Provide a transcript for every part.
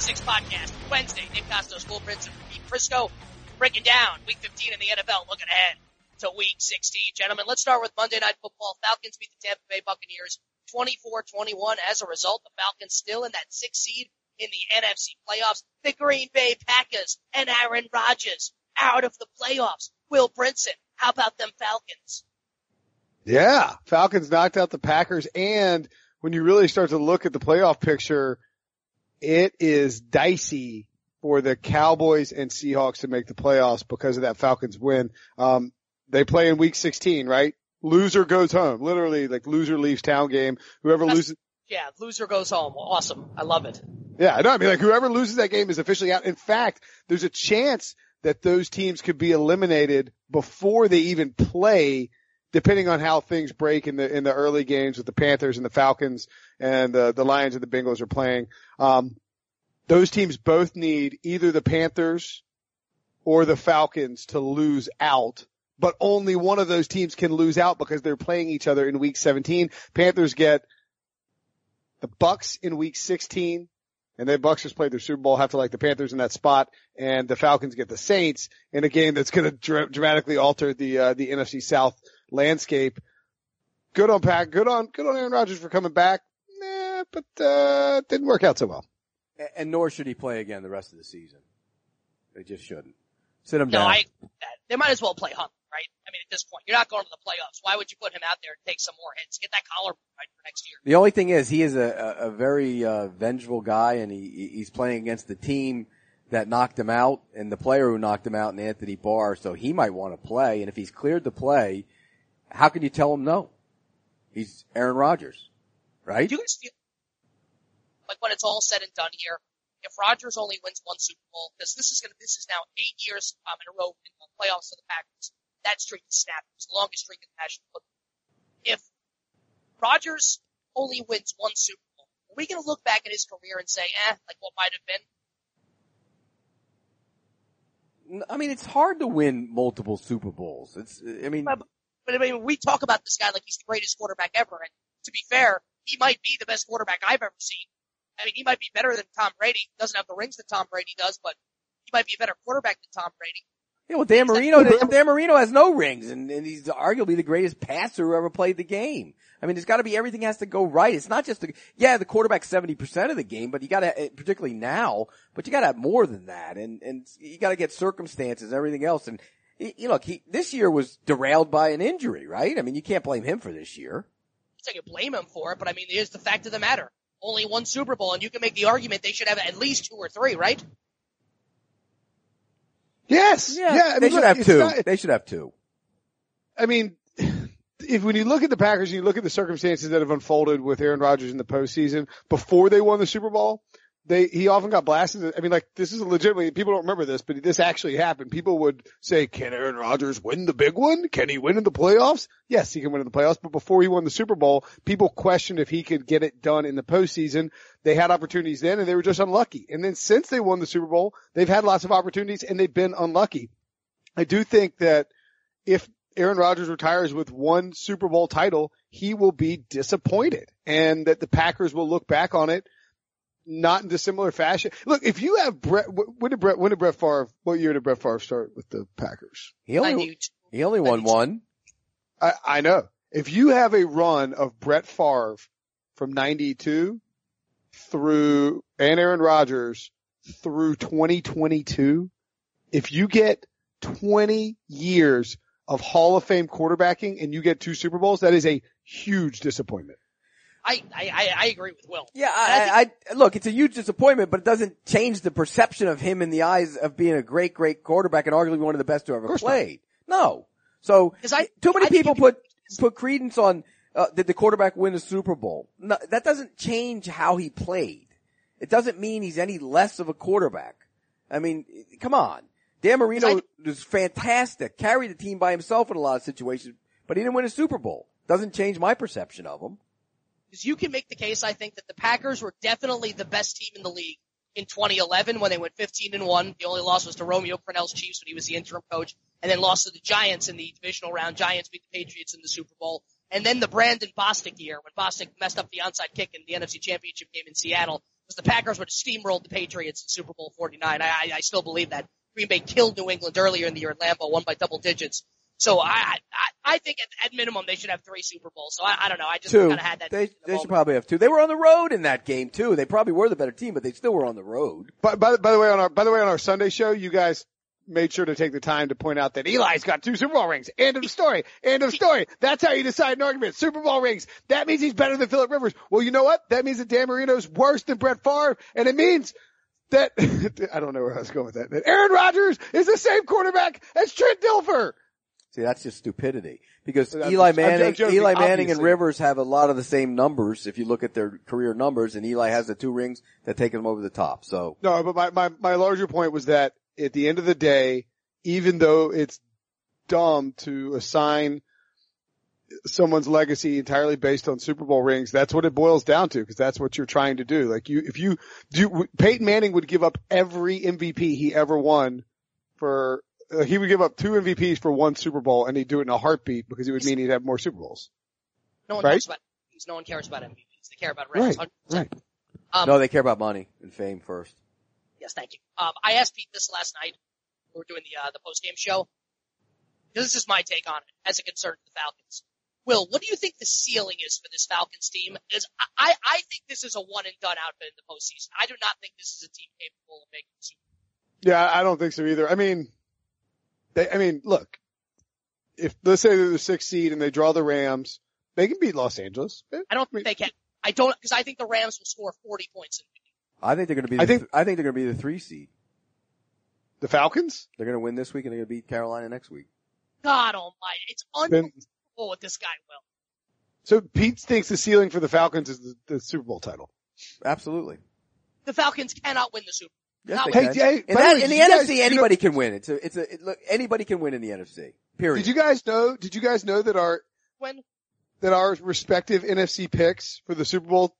Six Podcast, Wednesday. Nick Kostos, Will Prince, and Pete Prisco breaking down Week 15 in the NFL, looking ahead to Week 16. Gentlemen, let's start with Monday Night Football. Falcons beat the Tampa Bay Buccaneers 24-21. As a result, the Falcons still in that sixth seed in the NFC playoffs. The Green Bay Packers and Aaron Rodgers out of the playoffs. Will Brinson, how about them Falcons? Yeah, Falcons knocked out the Packers and when you really start to look at the playoff picture, it is dicey for the Cowboys and Seahawks to make the playoffs because of that Falcons win. Um, they play in week 16, right? Loser goes home. Literally, like loser leaves town game. Whoever That's, loses. Yeah, loser goes home. Awesome. I love it. Yeah, I know. I mean, like whoever loses that game is officially out. In fact, there's a chance that those teams could be eliminated before they even play depending on how things break in the in the early games with the Panthers and the Falcons and the the Lions and the Bengals are playing. Um, those teams both need either the Panthers or the Falcons to lose out, but only one of those teams can lose out because they're playing each other in week 17. Panthers get the Bucks in week 16 and the Bucks just played their Super Bowl, have to like the Panthers in that spot, and the Falcons get the Saints in a game that's going to dr- dramatically alter the uh, the NFC South landscape. Good on Pack, good on good on Aaron Rodgers for coming back, nah, but uh, didn't work out so well. And nor should he play again the rest of the season. They just shouldn't. Sit him no, down. I, they might as well play Hunt, right? I mean, at this point, you're not going to the playoffs. Why would you put him out there and take some more hits? Get that collar right for next year. The only thing is, he is a, a, a very uh, vengeful guy, and he he's playing against the team that knocked him out, and the player who knocked him out, and Anthony Barr. So he might want to play, and if he's cleared to play, how can you tell him no? He's Aaron Rodgers, right? Do you guys feel like when it's all said and done here, if Rodgers only wins one Super Bowl, because this is going to this is now eight years um, in a row in the playoffs of the Packers, that streak is snapped. It's the longest streak in the National Football. If Rodgers only wins one Super Bowl, are we going to look back at his career and say, eh, like what might have been? I mean, it's hard to win multiple Super Bowls. It's, I mean, but, but I mean, we talk about this guy like he's the greatest quarterback ever, and to be fair, he might be the best quarterback I've ever seen. I mean, he might be better than Tom Brady. Doesn't have the rings that Tom Brady does, but he might be a better quarterback than Tom Brady. Yeah, well, Dan Marino, Dan Marino has no rings, and, and he's arguably the greatest passer who ever played the game. I mean, there's got to be everything has to go right. It's not just the yeah, the quarterback's seventy percent of the game, but you got to eh, particularly now, but you got to have more than that, and and you got to get circumstances, everything else, and you look, he this year was derailed by an injury, right? I mean, you can't blame him for this year. I can blame him for it, but I mean, here's the fact of the matter: only one Super Bowl, and you can make the argument they should have at least two or three, right? Yes. Yeah. yeah I mean, they should look, have two. Not, they should have two. I mean, if when you look at the Packers and you look at the circumstances that have unfolded with Aaron Rodgers in the postseason before they won the Super Bowl, they he often got blasted. I mean, like this is legitimately people don't remember this, but this actually happened. People would say, "Can Aaron Rodgers win the big one? Can he win in the playoffs?" Yes, he can win in the playoffs. But before he won the Super Bowl, people questioned if he could get it done in the postseason. They had opportunities then, and they were just unlucky. And then since they won the Super Bowl, they've had lots of opportunities, and they've been unlucky. I do think that if Aaron Rodgers retires with one Super Bowl title, he will be disappointed, and that the Packers will look back on it not in dissimilar fashion. Look, if you have Brett, when did Brett, when did Brett Favre, what year did Brett Favre start with the Packers? He only, he only won one. I, I know. If you have a run of Brett Favre from 92 through, and Aaron Rodgers through 2022, if you get 20 years of Hall of Fame quarterbacking and you get two Super Bowls, that is a huge disappointment. I, I, I agree with Will. Yeah, I, I, I, look, it's a huge disappointment, but it doesn't change the perception of him in the eyes of being a great, great quarterback and arguably one of the best to ever played. Not. No. So, I, too many people put, put credence on, uh, did the quarterback win the Super Bowl? No, that doesn't change how he played. It doesn't mean he's any less of a quarterback. I mean, come on. Dan Marino was fantastic, carried the team by himself in a lot of situations, but he didn't win a Super Bowl. Doesn't change my perception of him. Because you can make the case, I think, that the Packers were definitely the best team in the league in 2011 when they went 15 and 1. The only loss was to Romeo Crennel's Chiefs when he was the interim coach, and then lost to the Giants in the divisional round. Giants beat the Patriots in the Super Bowl. And then the Brandon Bostick year when Bostick messed up the onside kick in the NFC Championship game in Seattle was the Packers would have steamrolled the Patriots in Super Bowl 49. I, I, I still believe that. Green Bay killed New England earlier in the year at Lambeau, won by double digits. So I, I, I think at, at minimum they should have three Super Bowls. So I, I don't know. I just kind of had that. They, the they should probably have two. They were on the road in that game too. They probably were the better team, but they still were on the road. By, by, by the way, on our by the way on our Sunday show, you guys made sure to take the time to point out that Eli's got two Super Bowl rings. End of story. End of story. That's how you decide an argument. Super Bowl rings. That means he's better than Philip Rivers. Well, you know what? That means that Dan Marino's worse than Brett Favre, and it means that I don't know where I was going with that. That Aaron Rodgers is the same quarterback as Trent Dilfer. See, that's just stupidity. Because I'm Eli Manning, joking, Eli Manning and. Rivers have a lot of the same numbers if you look at their career numbers, and Eli has the two rings that take him over the top. So, No, but my, my, my larger point was that at the end of the day, even though it's dumb to assign someone's legacy entirely based on Super Bowl rings, that's what it boils down to because that's what you're trying to do. Like you, if you do, Peyton Manning would give up every MVP he ever won for, uh, he would give up two MVPs for one Super Bowl and he'd do it in a heartbeat because it would mean he'd have more Super Bowls. No one right? talks about MVPs. No one cares about MVPs. They care about rings. Right, 100%. right. Um, no, they care about money and fame first. Yes, thank you. Um, I asked Pete this last night. We were doing the uh, the post game show. This is my take on it as it concerns the Falcons. Will, what do you think the ceiling is for this Falcons team? Is I I think this is a one and done outfit in the postseason. I do not think this is a team capable of making the Super. Bowl. Yeah, I don't think so either. I mean, they, I mean, look, if let's say they're the sixth seed and they draw the Rams, they can beat Los Angeles. I don't think they can. I don't because I think the Rams will score 40 points in the game. I think they're going to be. The I think- th- I think they're going to be the three seed. The Falcons? They're going to win this week and they're going to beat Carolina next week. God Almighty, it's Then, unbelievable what this guy will. so Pete thinks the ceiling for the Falcons is the, the Super Bowl title. Absolutely. The Falcons cannot win the Super. Yes, How- they Hey, can. hey, in, the that, way, in the did you guys- NFC, you know- anybody can win. It's a. It's a. It, look, anybody can win in the NFC. Period. Did you guys know? Did you guys know that our When that our respective NFC picks for the Super Bowl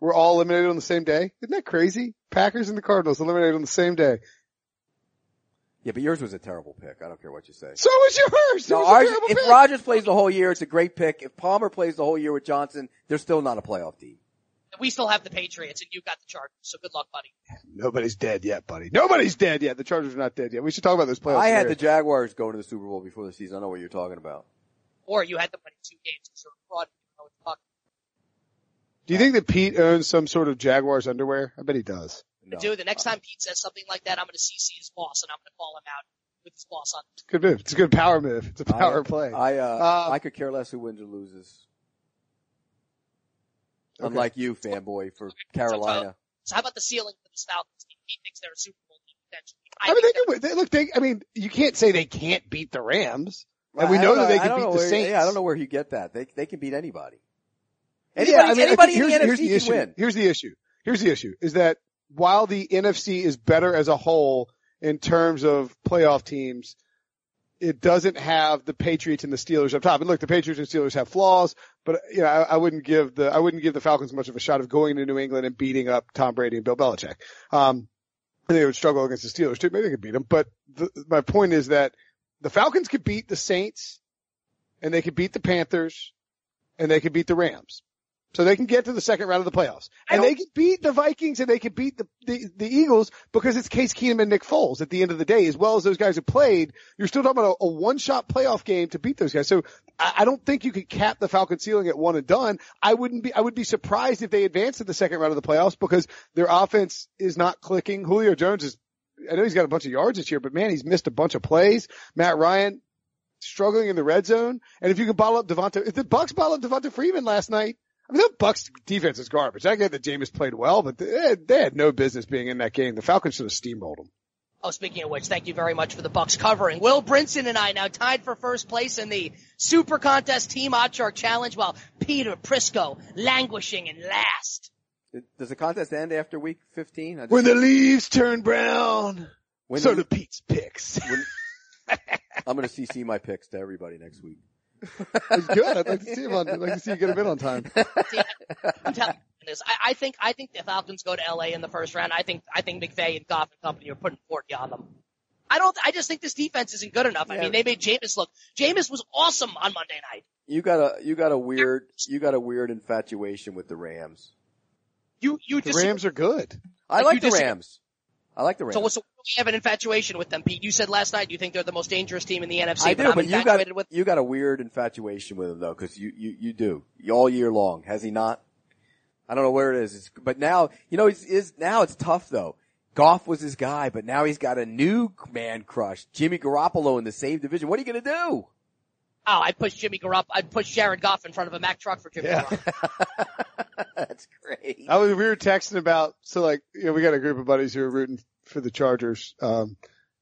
were all eliminated on the same day? Isn't that crazy? Packers and the Cardinals eliminated on the same day. Yeah, but yours was a terrible pick. I don't care what you say. So was yours. No, was ours, if pick. Rodgers plays the whole year, it's a great pick. If Palmer plays the whole year with Johnson, they're still not a playoff team. We still have the Patriots and you've got the Chargers, so good luck, buddy. Nobody's dead yet, buddy. Nobody's dead yet. The Chargers are not dead yet. We should talk about those playoffs. I had the. Jaguars going to the Super Bowl before the season. I know what you're talking about. Or you had them winning two games because they're a fraud. You know what the fuck. Do you think that Pete owns some sort of Jaguars underwear? I bet he does. No. Dude, the next time Pete says something like that, I'm going to CC his boss and I'm going to call him out with his boss on. Good move. It's a good power move. It's a power I, play. I, uh, Uh, I could care less who wins or loses. Okay. Unlike you, fanboy, for Carolina. So how about the ceiling for this Falcons team? Pete thinks they're a Super Bowl team potentially. I mean, they can, win. they, look, they, I mean, you can't say they can't beat the Rams. And we I know that they can beat know the where- Saints. Yeah, I don't know where you get that. They they can beat anybody. Yeah, Anybody, I mean, anybody in the NFC here's the can issue. win. Here's the issue. Here's the issue is that while the NFC is better as a whole in terms of playoff teams, it doesn't have the Patriots and the Steelers up top. And look, the Patriots and Steelers have flaws, but you know, I, I wouldn't give the I wouldn't give the Falcons much of a shot of going to New England and beating up Tom Brady and Bill Belichick. Um, they would struggle against the Steelers too. Maybe they could beat them, but the, my point is that the Falcons could beat the Saints, and they could beat the Panthers, and they could beat the Rams. So they can get to the second round of the playoffs. And they can beat the Vikings and they can beat the, the, the Eagles because it's Case Keenum and Nick Foles at the end of the day, as well as those guys who played. You're still talking about a, a one shot playoff game to beat those guys. So I, I don't think you could cap the Falcon ceiling at one and done. I wouldn't be, I would be surprised if they advance to the second round of the playoffs because their offense is not clicking. Julio Jones is, I know he's got a bunch of yards this year, but man, he's missed a bunch of plays. Matt Ryan struggling in the red zone. And if you can bottle up Devonta, if the Bucks bottle up Devonta Freeman last night, I mean, the Bucks defense is garbage. I get that Jameis played well, but they, they had no business being in that game. The Falcons should have steamrolled them. Oh, speaking of which, thank you very much for the Bucks covering. Will Brinson and I now tied for first place in the Super Contest Team Odd Shark Challenge while Peter Prisco languishing in last. Does the contest end after week 15? Just- When the leaves turn brown, when so the- do Pete's picks. I'm going to CC my picks to everybody next week. It's good. I'd like to see him on. I'd like to see you get him in on time. See, I'm telling you this. I, I think I think the Falcons go to LA in the first round. I think I think McVay and Goff and company are putting 40 on them. I don't. I just think this defense isn't good enough. I Yeah. mean, they made Jameis look. Jameis was awesome on Monday night. You got a, you got a weird, you got a weird infatuation with the Rams. You you The disagree. Rams are good. I Like, like the disagree- Rams. I like the Rams. So so we have an infatuation with them, Pete? You said last night you think they're the most dangerous team in the NFC. I but do, I'm but you got infatuated with. you got a weird infatuation with them though, because you you you do all year long. Has he not? I don't know where it is, it's, but now you know he's is now it's tough though. Goff was his guy, but now he's got a new man crush, Jimmy Garoppolo in the same division. What are you gonna do? Oh, I'd push Jimmy Garoppolo. I'd push Jared Goff in front of a Mack truck for Jimmy Yeah. That's great. I was, we were texting about, so like, you know, we got a group of buddies who are rooting for the Chargers. Um,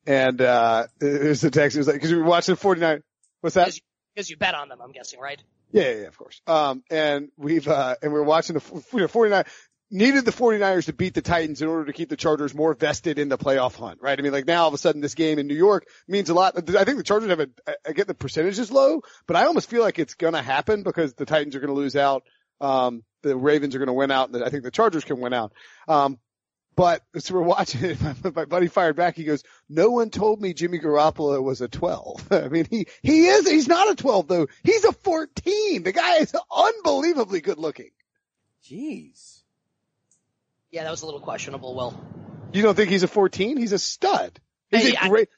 and, uh, there's a text. It was like, cause we were watching 49. What's that? Because you bet on them, I'm guessing, right? Yeah, yeah, yeah, of course. Um, and we've, uh, and we're watching the you know, 49, needed the 49ers to beat the Titans in order to keep the Chargers more vested in the playoff hunt, right? I mean, like now all of a sudden this game in New York means a lot. I think the Chargers have a, I get the percentages low, but I almost feel like it's gonna happen because the Titans are gonna lose out. Um, the Ravens are gonna win out and I think the Chargers can win out. Um, but so we're watching it. My, my buddy fired back. He goes, "No one told me Jimmy Garoppolo was a 12. I mean, he he is. He's not a 12 though. He's a 14. The guy is unbelievably good looking. Jeez. Yeah, that was a little questionable. Will You don't think he's a 14? He's a stud. He's Hey, a I- great.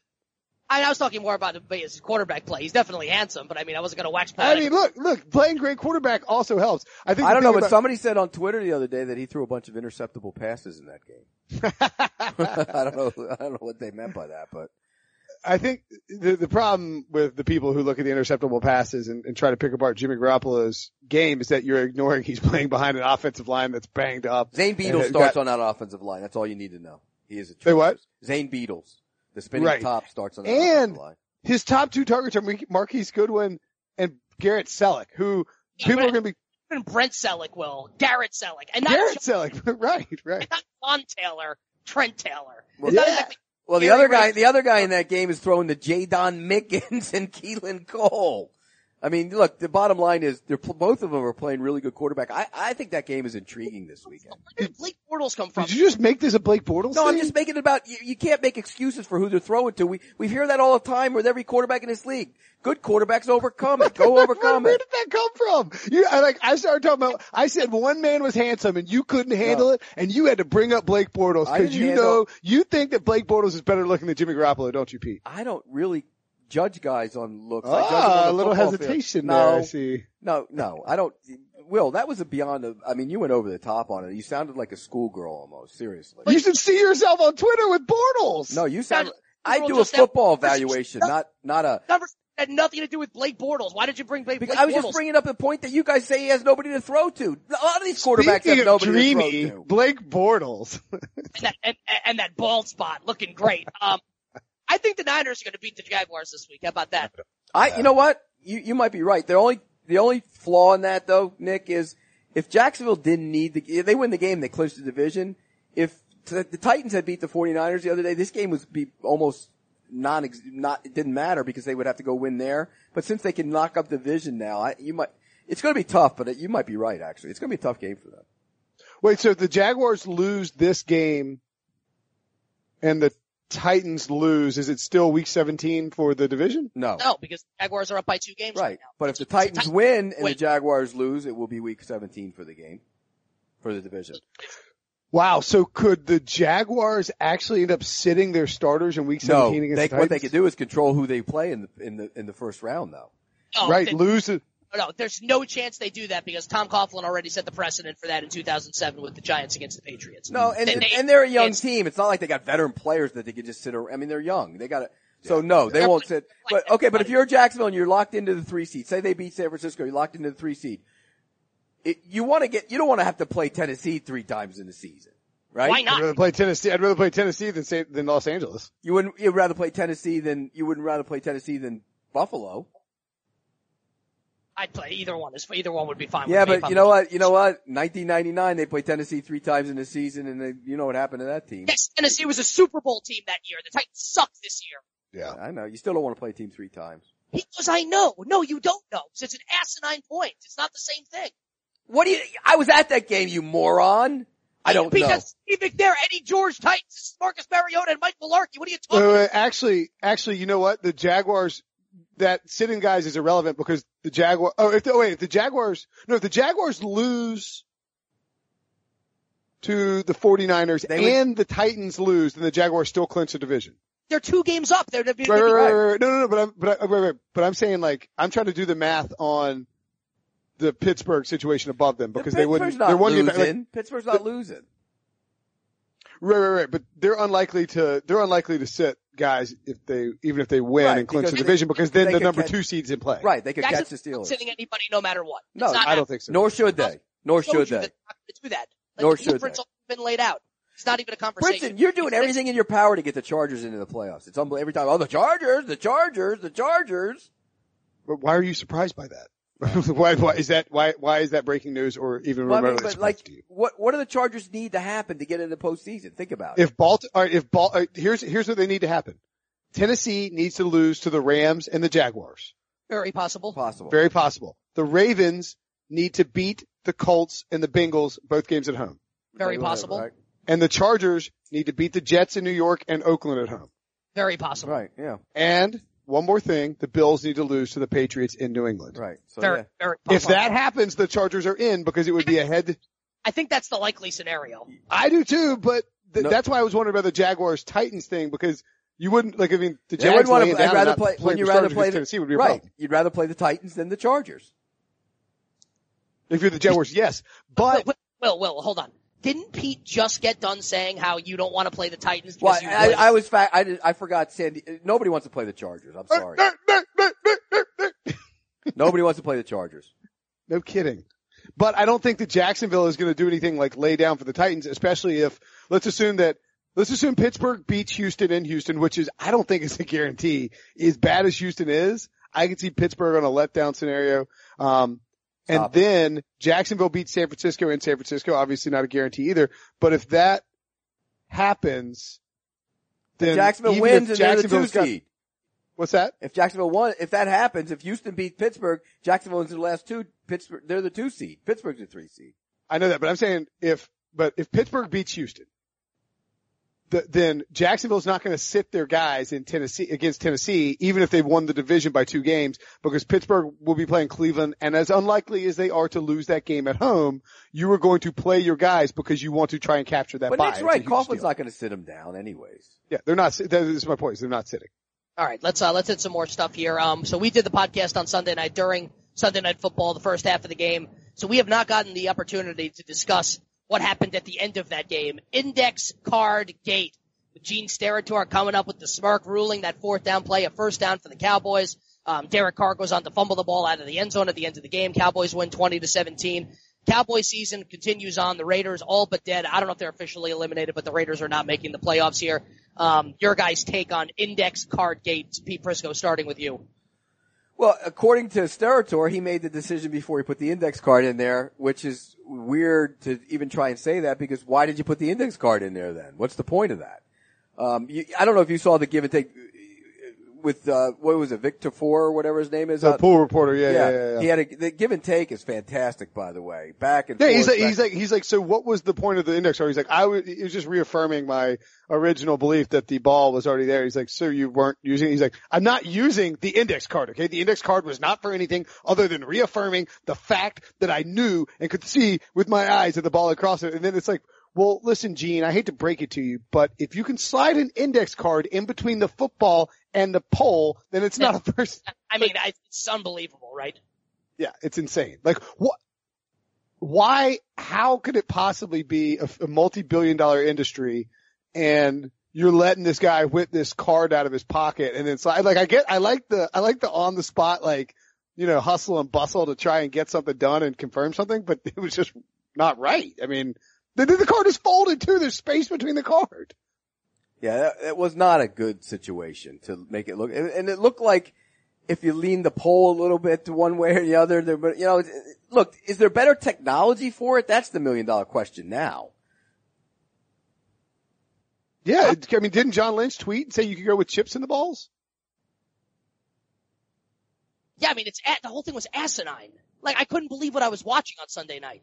I, I was talking more about his quarterback play. He's definitely handsome, but I mean, I wasn't going to wax I, mean, look, look, playing great quarterback also helps. I think. I don't know, thing but about- somebody said on Twitter the other day that he threw a bunch of interceptable passes in that game. I don't know. I don't know what they meant by that, but I think the the problem with the people who look at the interceptable passes and, and try to pick apart Jimmy Garoppolo's game is that you're ignoring he's playing behind an offensive line that's banged up. Zane And Beadles it starts got- on that offensive line. That's all you need to know. He is a Say what? Zane Beadles. The spinning Right. top starts on that And- offensive line. His top two targets are Mar- Marquise Goodwin and Garrett Celek, who people are going to be Even Brent Celek will, Garrett Celek, and not Garrett Celek, right, right. not Lon Taylor, Trent Taylor. Well, It's not yeah. exactly Well, the Gary other guy, the other guy in that game is throwing to Jaydon Mickens and Keelan Cole. I mean, look, the bottom line is they're pl- both of them are playing really good quarterback. I, I think that game is intriguing this weekend. Where did Blake Bortles come from? Did you just make this a Blake Bortles No, I'm just making it about, you, you can't make excuses for who they're throwing to. We, we hear that all the time with every quarterback in this league. Good quarterbacks overcome it. Go overcome Where it. did that come from? You, I like, I started talking about, I said one man was handsome and you couldn't handle No. it and you had to bring up Blake Bortles because you handle- know, you think that Blake Bortles is better looking than Jimmy Garoppolo, don't you, Pete? I don't really judge guys on looks. I judge them on Ah, a little football field. hesitation no, there, I see. No, no, I don't. Will, that was a beyond the, I mean, you went over the top on it. You sounded like a schoolgirl almost, seriously. You should see yourself on Twitter with Bortles. No, you sound, Sounded- I Girl do a just said- football evaluation, not, not a, Never had nothing to do with Blake Bortles. Why did you bring Blake, because Blake I was Bortles? just bringing up the point that you guys say he has nobody to throw to. A lot of these quarterbacks Speaking have of nobody dreamy, to throw to. Blake Bortles. and that, and, and that bald spot looking great. Um, I think the Niners are going to beat the Jaguars this week. How about that? I, you know what? You, you might be right. The only, the only flaw in that though, Nick, is if Jacksonville didn't need the, if they win the game, they clinch the division. If the, the Titans had beat the 49ers the other day, this game was be almost non, not, it didn't matter because they would have to go win there. But since they can knock up the division now, I, you might, it's going to be tough, but it, you might be right actually. It's going to be a tough game for them. Wait, so if the Jaguars lose this game and the Titans lose, is it still week 17 for the division? No. No, because the Jaguars are up by two games right, Right. now. But if the It's- Titans win and Wait. the Jaguars lose, it will be week 17 for the game. For the division. Wow. So could the Jaguars actually end up sitting their starters in week No, 17 against they, the what they Titans? could do is control who they play in the in the in the first round, though. No, right. they- lose it. Oh, no, there's no chance they do that because Tom Coughlin already set the precedent for that in 2007 with the Giants against the Patriots. No, and They- they- and they're a young it's- team. It's not like they got veteran players that they could just sit around. I mean, they're young. They got it. So no, they won't sit. But okay, but if you're Jacksonville and you're locked into the three seed, say they beat San Francisco, you're locked into the three seed. It, you want to get. You don't want to have to play Tennessee three times in the season, right? Why not? I'd rather play Tennessee. I'd rather play Tennessee than say, than Los Angeles. You wouldn't. You'd rather play Tennessee than you wouldn't rather play Tennessee than Buffalo. I'd play either one. This either one would be fine. Yeah, with me but you know what? You know what? 1999, they played Tennessee three times in the season, and they, you know what happened to that team. Yes, Tennessee was a Super Bowl team that year. The Titans sucked this year. Yeah. I know. You still don't want to play a team three times. Because I know. No, you don't know. So it's an asinine point. It's not the same thing. What do you? I was at that game, you moron. I don't know. because Steve McNair, Eddie George, Titans, Marcus Mariota, and Mike Mularkey. What are you Wait, talking wait, about? actually, actually, you know what? The Jaguars, that sitting guys is irrelevant because the Jaguar. Oh, if the, oh, wait, if the Jaguars, no, if the Jaguars lose to the 49ers They would- and the Titans lose, then the Jaguars still clinch the division. They're two games up. They're, they're, Right, right, right, right, right. No, no, no. But I'm, but I, wait, wait, but I'm saying like I'm trying to do the math on the Pittsburgh situation above them because they wouldn't. Not They're one losing. back. Like, Pittsburgh's not losing. right, right, right. But they're unlikely to. They're unlikely to sit guys if they even if they win Right, and clinch because the they- division because then the number catch- two seeds in play. Right. They could catch the Jackson's not Steelers. sitting anybody no matter what. No, It's not I don't think so. Nor should they. Nor should they. they're not going to do that. Like, Nor the should blueprint's they. all been laid out. It's not even a conversation. Brinson, you're doing It's- everything in your power to get the Chargers into the playoffs. It's unbelievable. Every time, oh, the Chargers, the Chargers, the Chargers. But why are you surprised by that? why, why is that? Why why is that breaking news or even Well, I mean, but like, to you? what what do the Chargers need to happen to get into the postseason? Think about it. If Balt, all right, if Bal, all right, here's here's what they need to happen. Tennessee needs to lose to the Rams and the Jaguars. Very possible. Possible. Very possible. The Ravens need to beat the Colts and the Bengals both games at home. Very Right, possible. Right. And the Chargers need to beat the Jets in New York and Oakland at home. Very possible. Right. Yeah. And one more thing, the Bills need to lose to the Patriots in New England. Right. So Very, yeah. very If possible. that happens, the Chargers are in because it would be a head. I think that's the likely scenario. I do too, but th- No. that's why I was wondering about the Jaguars Titans thing because you wouldn't like. I mean, the They Jags wouldn't want to. down I'd rather play. When you the rather Chargers play against the Tennessee would be a right. problem. You'd rather play the Titans than the Chargers. If you're the Jaguars, yes, but Will, Will, Will, hold on. Didn't Pete just get done saying how you don't want to play the Titans Well, you I. I was fact. I did, I forgot. Sandy. Nobody wants to play the Chargers. I'm sorry. Nobody wants to play the Chargers. no kidding. But I don't think that Jacksonville is going to do anything like lay down for the Titans, especially if let's assume that let's assume Pittsburgh beats Houston in Houston, which is I don't think is a guarantee. As bad as Houston is, I can see Pittsburgh on a letdown scenario. Um, and Stop it. then Jacksonville beats San Francisco in San Francisco, obviously not a guarantee either. But if that happens, then Jacksonville wins and they're the two Jacksonville's got- seed. What's that? If Jacksonville won, if that happens, if Houston beats Pittsburgh, Jacksonville wins the last two. Pittsburgh, they're the two seed. Pittsburgh's the three seed. I know that, but I'm saying if, but if Pittsburgh beats Houston, the, then Jacksonville's not going to sit their guys in Tennessee against Tennessee, even if they've won the division by two games, because Pittsburgh will be playing Cleveland, and as unlikely as they are to lose that game at home, you are going to play your guys because you want to try and capture that But bye. Nick's right. huge Coughlin's not going to sit them down anyways. Yeah, they're not. That is my point. Is they're not sitting. All right, let's uh, let's hit some more stuff here. Um, so we did the podcast on Sunday night during Sunday night football, the first half of the game. So we have not gotten the opportunity to discuss what happened at the end of that game. Index card gate. Gene Steratore coming up with the smirk ruling that fourth down play, a first down for the Cowboys. Um, Derek Carr goes on to fumble the ball out of the end zone at the end of the game. Cowboys win 20 to 17. Cowboy season continues on. The Raiders all but dead. I don't know if they're officially eliminated, but the Raiders are not making the playoffs here. Um, your guys' take on index card gate, Pete Prisco, starting with you. Well, according to Steratore, he made the decision before he put the index card in there, which is weird to even try and say that because why did you put the index card in there then? What's the point of that? Um, you, I don't know if you saw the give and take with, uh, what was it, Vic Tafur or whatever his name is. The pool reporter. Yeah, yeah, yeah. yeah. He had a, the give and take is fantastic, by the way. Back and Yeah, forth. he's like, he's like, he's like, so what was the point of the index card? He's like, I was, he was just reaffirming my original belief that the ball was already there. He's like, so you weren't using, he's like, I'm not using the index card, okay? The index card was not for anything other than reaffirming the fact that I knew and could see with my eyes that the ball had crossed it. And then it's like, well, listen, Gene, I hate to break it to you, but if you can slide an index card in between the football and the pole, then it's not a first, I mean, I, it's unbelievable, right? yeah, it's insane. Like what? Why? How could it possibly be a, a multi-billion dollar industry and you're letting this guy whip this card out of his pocket and it's like, like I get, I like the, I like the on the spot, like, you know, hustle and bustle to try and get something done and confirm something, but it was just not right. I mean, the, the card is folded too. There's space between the card. Yeah, that, that was not a good situation to make it look, and and it looked like if you lean the pole a little bit to one way or the other. But you know, look, is there better technology for it? That's the million dollar question now. Yeah, I mean, didn't John Lynch tweet and say you could go with chips in the balls? Yeah, I mean, it's the whole thing was asinine. Like I couldn't believe what I was watching on Sunday night.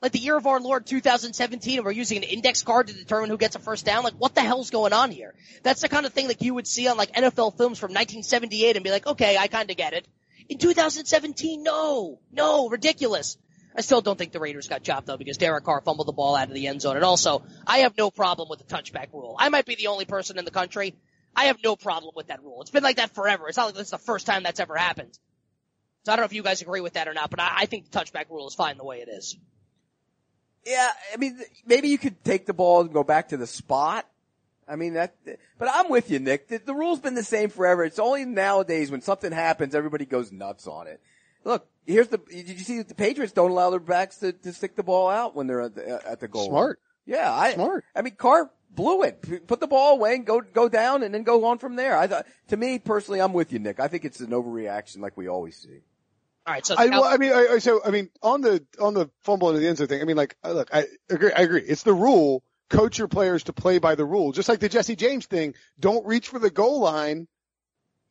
Like the year of our Lord 2017 and we're using an index card to determine who gets a first down. Like what the hell's going on here? That's the kind of thing that you would see on like NFL films from 1978 and be like, okay, I kind of get it. In 2017, no, no, ridiculous. I still don't think the Raiders got chopped though because Derek Carr fumbled the ball out of the end zone. And also, I have no problem with the touchback rule. I might be the only person in the country. I have no problem with that rule. It's been like that forever. It's not like this is the first time that's ever happened. So I don't know if you guys agree with that or not, but I, I think the touchback rule is fine the way it is. Yeah, I mean, maybe you could take the ball and go back to the spot. I mean that, but I'm with you, Nick. The, the rule's been the same forever. It's only nowadays when something happens, everybody goes nuts on it. Look, here's the. Did you see that the Patriots don't allow their backs to, to stick the ball out when they're at the, at the goal? Smart. Yeah, I, Smart. I mean, Carr blew it. Put the ball away and go go down, and then go on from there. I thought, to me personally, I'm with you, Nick. I think it's an overreaction, like we always see. All right, so I, well, I mean, I, I- so I mean, on the on the fumble into the end zone thing, I mean, like, uh, look, I agree. I agree. It's the rule. Coach your players to play by the rule, just like the Jesse James thing. Don't reach for the goal line.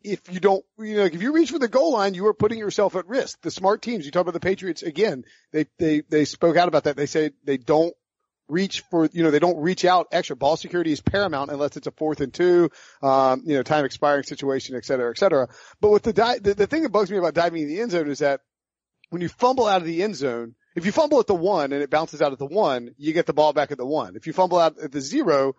If you don't, you know, like if you reach for the goal line, you are putting yourself at risk. The smart teams, you talk about the Patriots again. They they they spoke out about that. They say they don't reach for, you know, they don't reach out extra. Ball security is paramount unless it's a fourth and two, um, you know, time expiring situation, et cetera, et cetera. But with the, di- the, the thing that bugs me about diving in the end zone is that when you fumble out of the end zone, if you fumble at the one and it bounces out at the one, you get the ball back at the one. If you fumble out at the zero,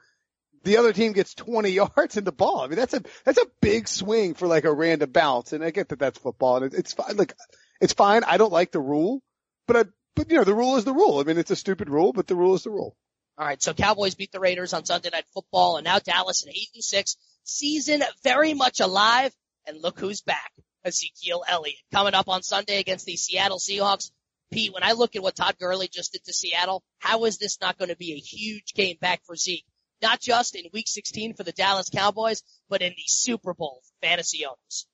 the other team gets 20 yards in the ball. I mean, that's a, that's a big swing for like a random bounce. And I get that that's football and it, it's fine. Like, it's fine. I don't like the rule, but I, but you know, the rule is the rule. I mean, it's a stupid rule, but the rule is the rule. All right, so Cowboys beat the Raiders on Sunday Night Football, and now Dallas at eight and six, season very much alive. And look who's back, Ezekiel Elliott, coming up on Sunday against the Seattle Seahawks. Pete, when I look at what Todd Gurley just did to Seattle, how is this not going to be a huge game back for Zeke? Not just in Week 16 for the Dallas Cowboys, but in the Super Bowl fantasy owners.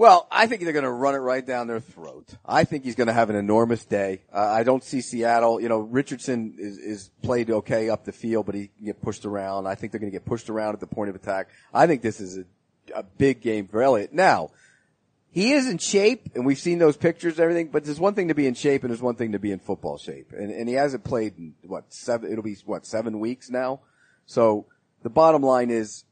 Well, I think they're going to run it right down their throat. I think he's going to have an enormous day. Uh, I don't see Seattle. You know, Richardson is, is played okay up the field, but he can get pushed around. I think they're going to get pushed around at the point of attack. I think this is a, a big game for Elliott. Now, he is in shape, and we've seen those pictures and everything, but there's one thing to be in shape and there's one thing to be in football shape. And, and he hasn't played in, what, seven, it'll be, what, seven weeks now? So, the bottom line is,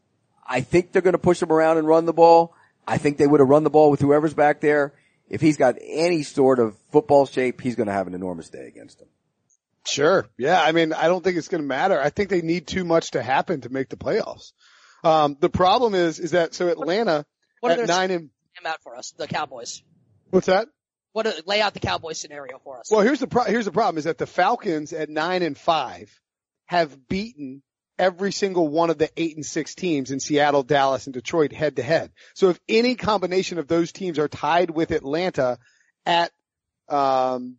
I think they're going to push him around and run the ball. I think they would have run the ball with whoever's back there. If he's got any sort of football shape, he's going to have an enormous day against them. Sure. Yeah. I mean, I don't think it's going to matter. I think they need too much to happen to make the playoffs. Um, the problem is, is that so Atlanta What are at their nine and him out for us, the Cowboys? what's that? What are, lay out the Cowboys scenario for us? Well, here's the pro- here's the problem is that the Falcons at nine and five have beaten every single one of the eight and six teams in Seattle, Dallas, and Detroit head to head. So if any combination of those teams are tied with Atlanta at um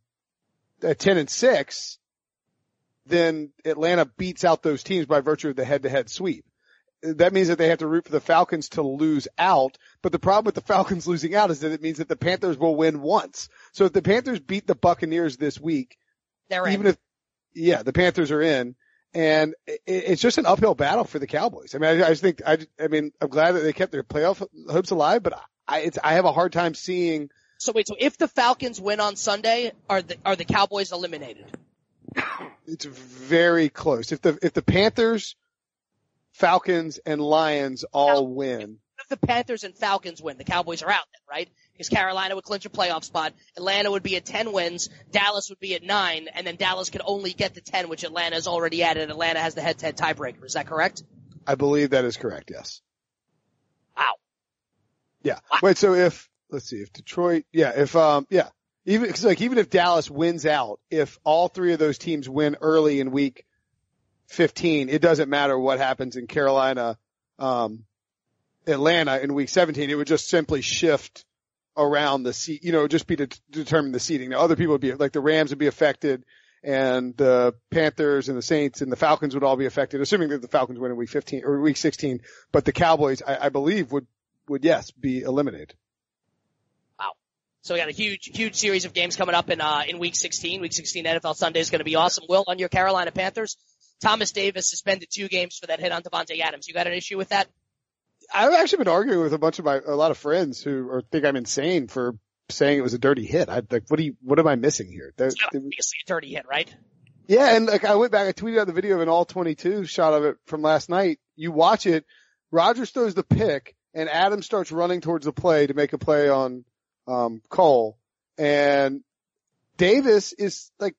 at ten and six, then Atlanta beats out those teams by virtue of the head to head sweep. That means that they have to root for the Falcons to lose out. But the problem with the Falcons losing out is that it means that the Panthers will win once. So if the Panthers beat the Buccaneers this week, They're in. even if, yeah, the Panthers are in, and it's just an uphill battle for the Cowboys. I mean, I, I just think, I, I mean, I'm glad that they kept their playoff hopes alive, but I, it's, I have a hard time seeing. So wait, so if the Falcons win on Sunday, are the are the Cowboys eliminated? It's very close. If the if the Panthers, Falcons, and Lions all win, If the Panthers and Falcons win, the Cowboys are out then, right? Because Carolina would clinch a playoff spot, Atlanta would be at 10 wins, Dallas would be at 9, and then Dallas could only get to 10, which Atlanta is already at, and Atlanta has the head-to-head tiebreaker. Is that correct? I believe that is correct. Yes. Wow. Yeah. Wait. So if let's see, if Detroit, yeah, if um, yeah, even cause like even if Dallas wins out, if all three of those teams win early in week 15, it doesn't matter what happens in Carolina, um, Atlanta in week 17. It would just simply shift around the seat, you know, just be to determine the seating. Now other people would be like the Rams would be affected and the Panthers and the Saints and the Falcons would all be affected, assuming that the Falcons win in week 15 or week 16. But the Cowboys, I, I believe would, would yes, be eliminated. Wow. So we got a huge, huge series of games coming up in, uh, in week 16. Week 16 NFL Sunday is going to be awesome. Will, on your Carolina Panthers, Thomas Davis suspended two games for that hit on Davante Adams. You got an issue with that? I've actually been arguing with a bunch of my, a lot of friends who are, think I'm insane for saying it was a dirty hit. I like, what do you, what am I missing here? There, It's obviously a dirty hit, right? yeah, and like I went back, I tweeted out the video of an all 22 shot of it from last night. You watch it, Rodgers throws the pick, and Adams starts running towards the play to make a play on um, Cole, and Davis is like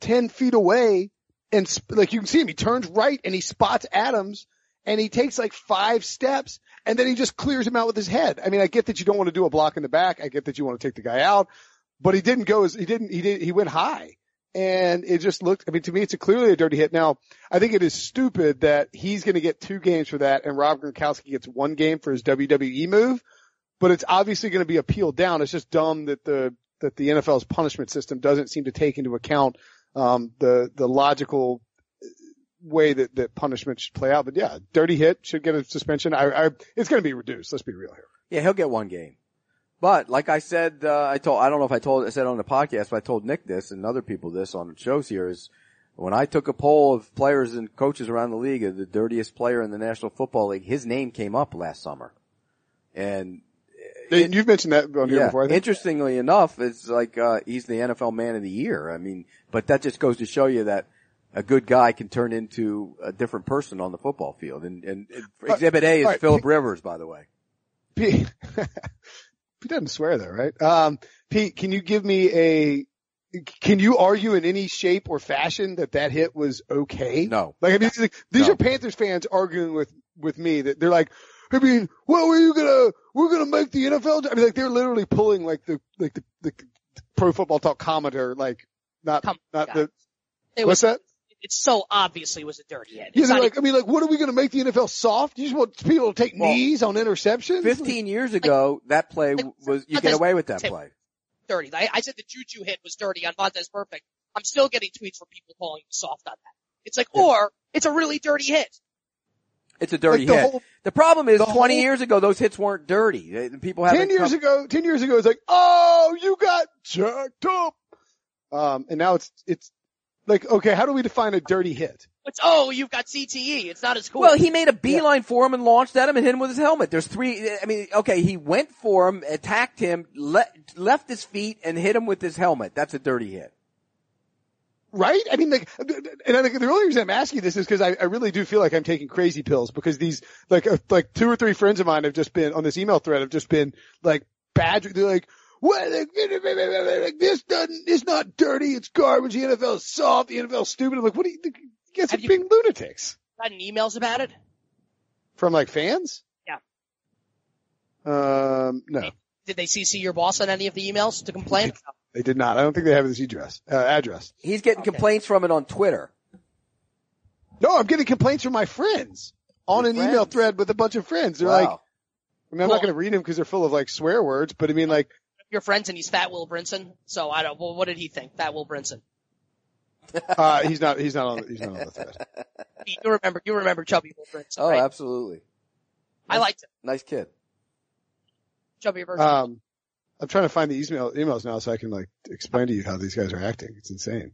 10 feet away and sp- like you can see him, he turns right and he spots Adams and he takes like five steps and then he just clears him out with his head. I mean, I get that you don't want to do a block in the back. I get that you want to take the guy out, but he didn't go as, he didn't, he did, he went high and it just looked, I mean, to me, it's a clearly a dirty hit. Now, I think it is stupid that he's going to get two games for that and Rob Gronkowski gets one game for his WWE move but it's obviously going to be appealed down. It's just dumb that the that the NFL's punishment system doesn't seem to take into account um, the the logical way that that punishment should play out. But yeah, dirty hit should get a suspension. I, I it's going to be reduced. Let's be real here. Yeah, he'll get one game. But like I said, uh, I told, I don't know if I told, I said on the podcast, but I told Nick this and other people this on shows here is when I took a poll of players and coaches around the league of the dirtiest player in the National Football League, his name came up last summer. And And You've mentioned that on here yeah, before. I think. interestingly enough, it's like, uh, he's the NFL man of the year. I mean, but that just goes to show you that a good guy can turn into a different person on the football field. And, and, and exhibit A is all right. Philip Rivers, by the way. Pete, he doesn't swear though, right? Um, Pete, can you give me a? Can you argue in any shape or fashion that that hit was okay? No. Like, I mean, these, these No. are Panthers fans arguing with, with me that they're like, I mean, what were you gonna, we're gonna make the NFL, I mean, like, they're literally pulling like the, like the, the pro football talk commenter, like, not, Come not on. the, It what's was, that? It so obviously was a dirty hit. Yeah, It's they're not like, I mean, like, what are we gonna make the NFL soft? You just want people to take Well, knees on interceptions? 15 years ago, that play like, was, you not get away with that Tim, play. dirty. I, I said the Juju hit was dirty on Vontaze Burfict. I'm still getting tweets from people calling you soft on that. It's like, or it's a really dirty hit. It's a dirty Like the hit. whole- the problem is the 20 whole- years ago, those hits weren't dirty. People haven't Ten years come- ago, ten years ago, it's like, oh, you got jacked up. Um, and now it's, it's like, okay, how do we define a dirty hit? It's, oh, you've got CTE. It's not as cool. Well, he made a beeline for him and launched at him and hit him with his helmet. There's three, I mean, okay, he went for him, attacked him, le- left his feet and hit him with his helmet. That's a dirty hit. Right? I mean, like, and I think the only reason I'm asking this is because I, I really do feel like I'm taking crazy pills because these, like, uh, like two or three friends of mine have just been on this email thread have just been like badger. They're? Like, this doesn't, it's not dirty. It's garbage. The NFL is soft. The NFL is stupid. I'm like, what do you, you guys are Have you- being lunatics gotten emails about it. from like fans? Yeah. Um, no, Did they CC your boss on any of the emails to complain? they did not. I don't think they have this address, uh, address. He's getting Okay. complaints from it on Twitter. No, I'm getting complaints from my friends on Your an email thread with a bunch of friends. They're Wow. like, I mean, I'm not going to read them because they're full of like swear words, but I mean, like, Your friends and he's Fat Will Brinson. So I don't. Well, what did he think? Fat Will Brinson. uh, he's not, he's not on, he's not on the thread. You remember? You remember Chubby Will Brinson, oh, right? absolutely. I liked him. Nice kid. Chubby version. Um, I'm trying to find the email emails now so I can like explain to you how these guys are acting. It's insane.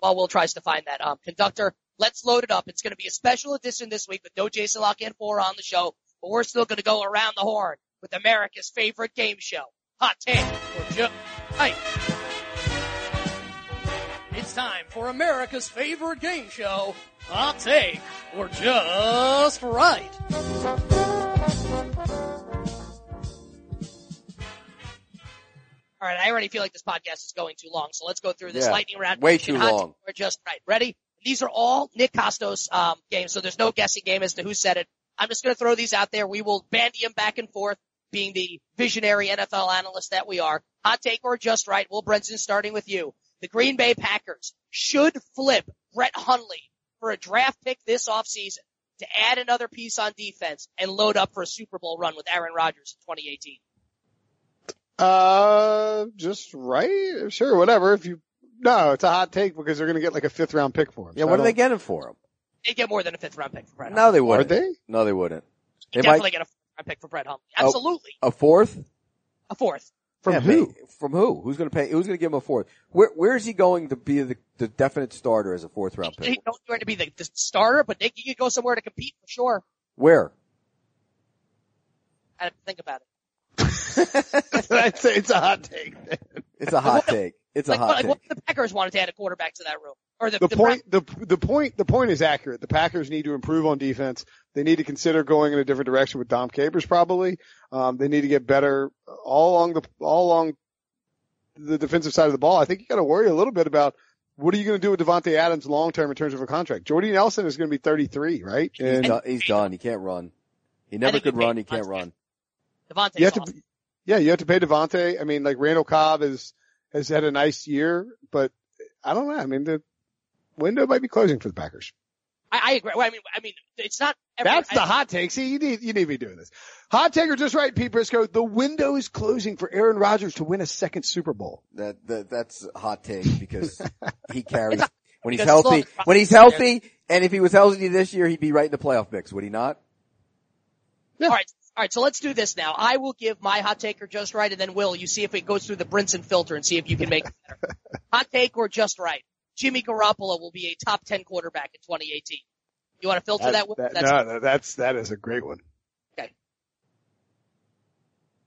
while Will tries to find that um, conductor. Let's load it up. It's going to be a special edition this week with no Jason La Canfora on the show, but we're still going to go around the horn with America's favorite game show, Hot Take or Joe. Hey. It's time for America's favorite game show, Hot Take or Just Right. All right, I already feel like this podcast is going too long, so let's go through this Yeah, lightning round. way too hot long. take, We're just right. Ready? These are all Nick Kostos um, games, so there's no guessing game as to who said it. I'm just going to throw these out there. We will bandy them back and forth, being the visionary NFL analyst that we are. Hot take or just right? Will Brinson, starting with you. The Green Bay Packers should flip Brett Hundley for a draft pick this offseason to add another piece on defense and load up for a Super Bowl run with Aaron Rodgers in 2018. Uh, just right? Sure, whatever. If you, no, it's a hot take because they're going to get like a fifth round pick for him. Yeah, So what I are they don't- getting for him? They get more than a fifth round pick for Brett No, they wouldn't. Are they? No, they wouldn't. They They definitely might, get a round pick for Brett Hundley. Absolutely. A fourth? A fourth. From Yeah, who? pay- From who? Who's going to pay? Who's going to give him a fourth? Where Where is he going to be the, the definite starter as a fourth round pick? He's not going to be the, the starter, but Nick, you could go somewhere to compete for sure. Where? I have to think about it. I'd say it's a hot take. It's a hot take. It's a Like, hot like take. what if the Packers wanted to add a quarterback to that room? Or the, The the point, the the point, the point is accurate. The Packers need to improve on defense. They need to consider going in a different direction with Dom Capers probably. Um, they need to get better all along the all along the defensive side of the ball. I think you got to worry a little bit about what are you going to do with Davante Adams long term in terms of a contract. Jordy Nelson is going to be 33, right? He's, And done, he's done. He can't run. He never could he run. He can't run. Davante's you have to, yeah, you have to pay Davante. I mean, like Randall Cobb is has had a nice year, but I don't know. I mean, the window might be closing for the Packers. I, I agree. Well, I mean, I mean, it's not. Every, That's the I- hot take. See, you need you need to be doing this. Hot take or just right, Pete Prisco. The window is closing for Aaron Rodgers to win a second Super Bowl. That, that that's a hot take because he carries when he's healthy. long When he's healthy, and if he was healthy this year, he'd be right in the playoff mix, would he not? All right. All right. So let's do this now. I will give my hot take or just right, and then Will, you see if it goes through the Brinson filter and see if you can make it better. hot take or just right. Jimmy Garoppolo will be a top 10 quarterback in 2018. You want to filter that? Will? That- That's no, no, that's that is a great one. Okay.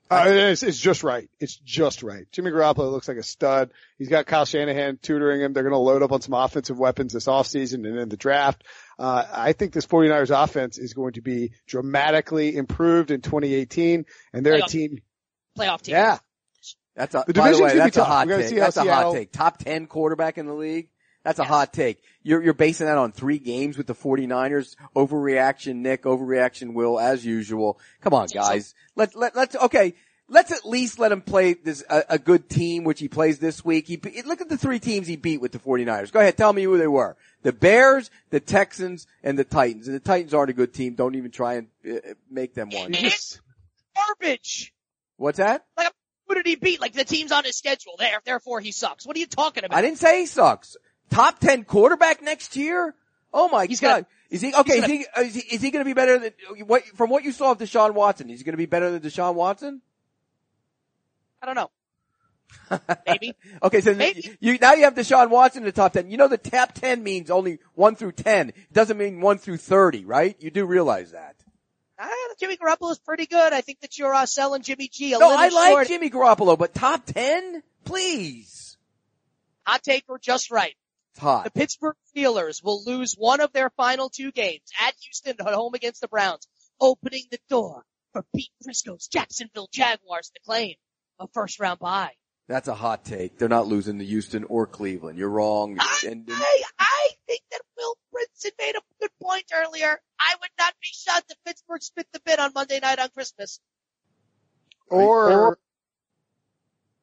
Uh, it's, it's just right. It's just right. Jimmy Garoppolo looks like a stud. He's got Kyle Shanahan tutoring him. They're going to load up on some offensive weapons this offseason and in the draft. Uh, I think this 49ers offense is going to be dramatically improved in 2018 and they're a team. playoff team. Yeah. That's a, The by the division's way, gonna be that's a hot take. see how That's a hot take. Top 10 quarterback in the league. That's a hot take. You're, you're basing that on three games with the 49ers. Overreaction, Nick. Overreaction, Will, as usual. Come on, guys. Let, let, let's, okay. Let's at least let him play this, a, a good team, which he plays this week. He, look at the three teams he beat with the 49ers. Go ahead. Tell me who they were. The Bears, the Texans, and the Titans. And the Titans aren't a good team. Don't even try and uh, make them one. Just- Garbage. What's that? Like, who did he beat? Like the team's on his schedule. There, therefore he sucks. What are you talking about? I didn't say he sucks. Top 10 quarterback next year? Oh my He's god. gonna- is he, okay, he's is he, is he, is he gonna be better than, what, from what you saw of Deshaun Watson, is he gonna be better than Deshaun Watson? I don't know. Maybe. Okay, so Maybe. you, now you have Deshaun Watson in the top 10. You know the top 10 means only 1 through 10. It doesn't mean 1 through 30, right? You do realize that. Ah, Jimmy Garoppolo's pretty good. I think that you're uh, selling Jimmy G a No, little I like short. Jimmy Garoppolo, but top 10? Please. Hot take or just right. It's hot. The Pittsburgh Steelers will lose one of their final two games at Houston at home against the Browns, opening the door for Pete Prisco's Jacksonville Jaguars to claim a first round bye. That's a hot take. They're not losing to Houston or Cleveland. You're wrong. I, And- and- I, I think that Will Brinson made a good point earlier. I would not be shocked if Pittsburgh spit the bit on Monday night on Christmas. Or, Or-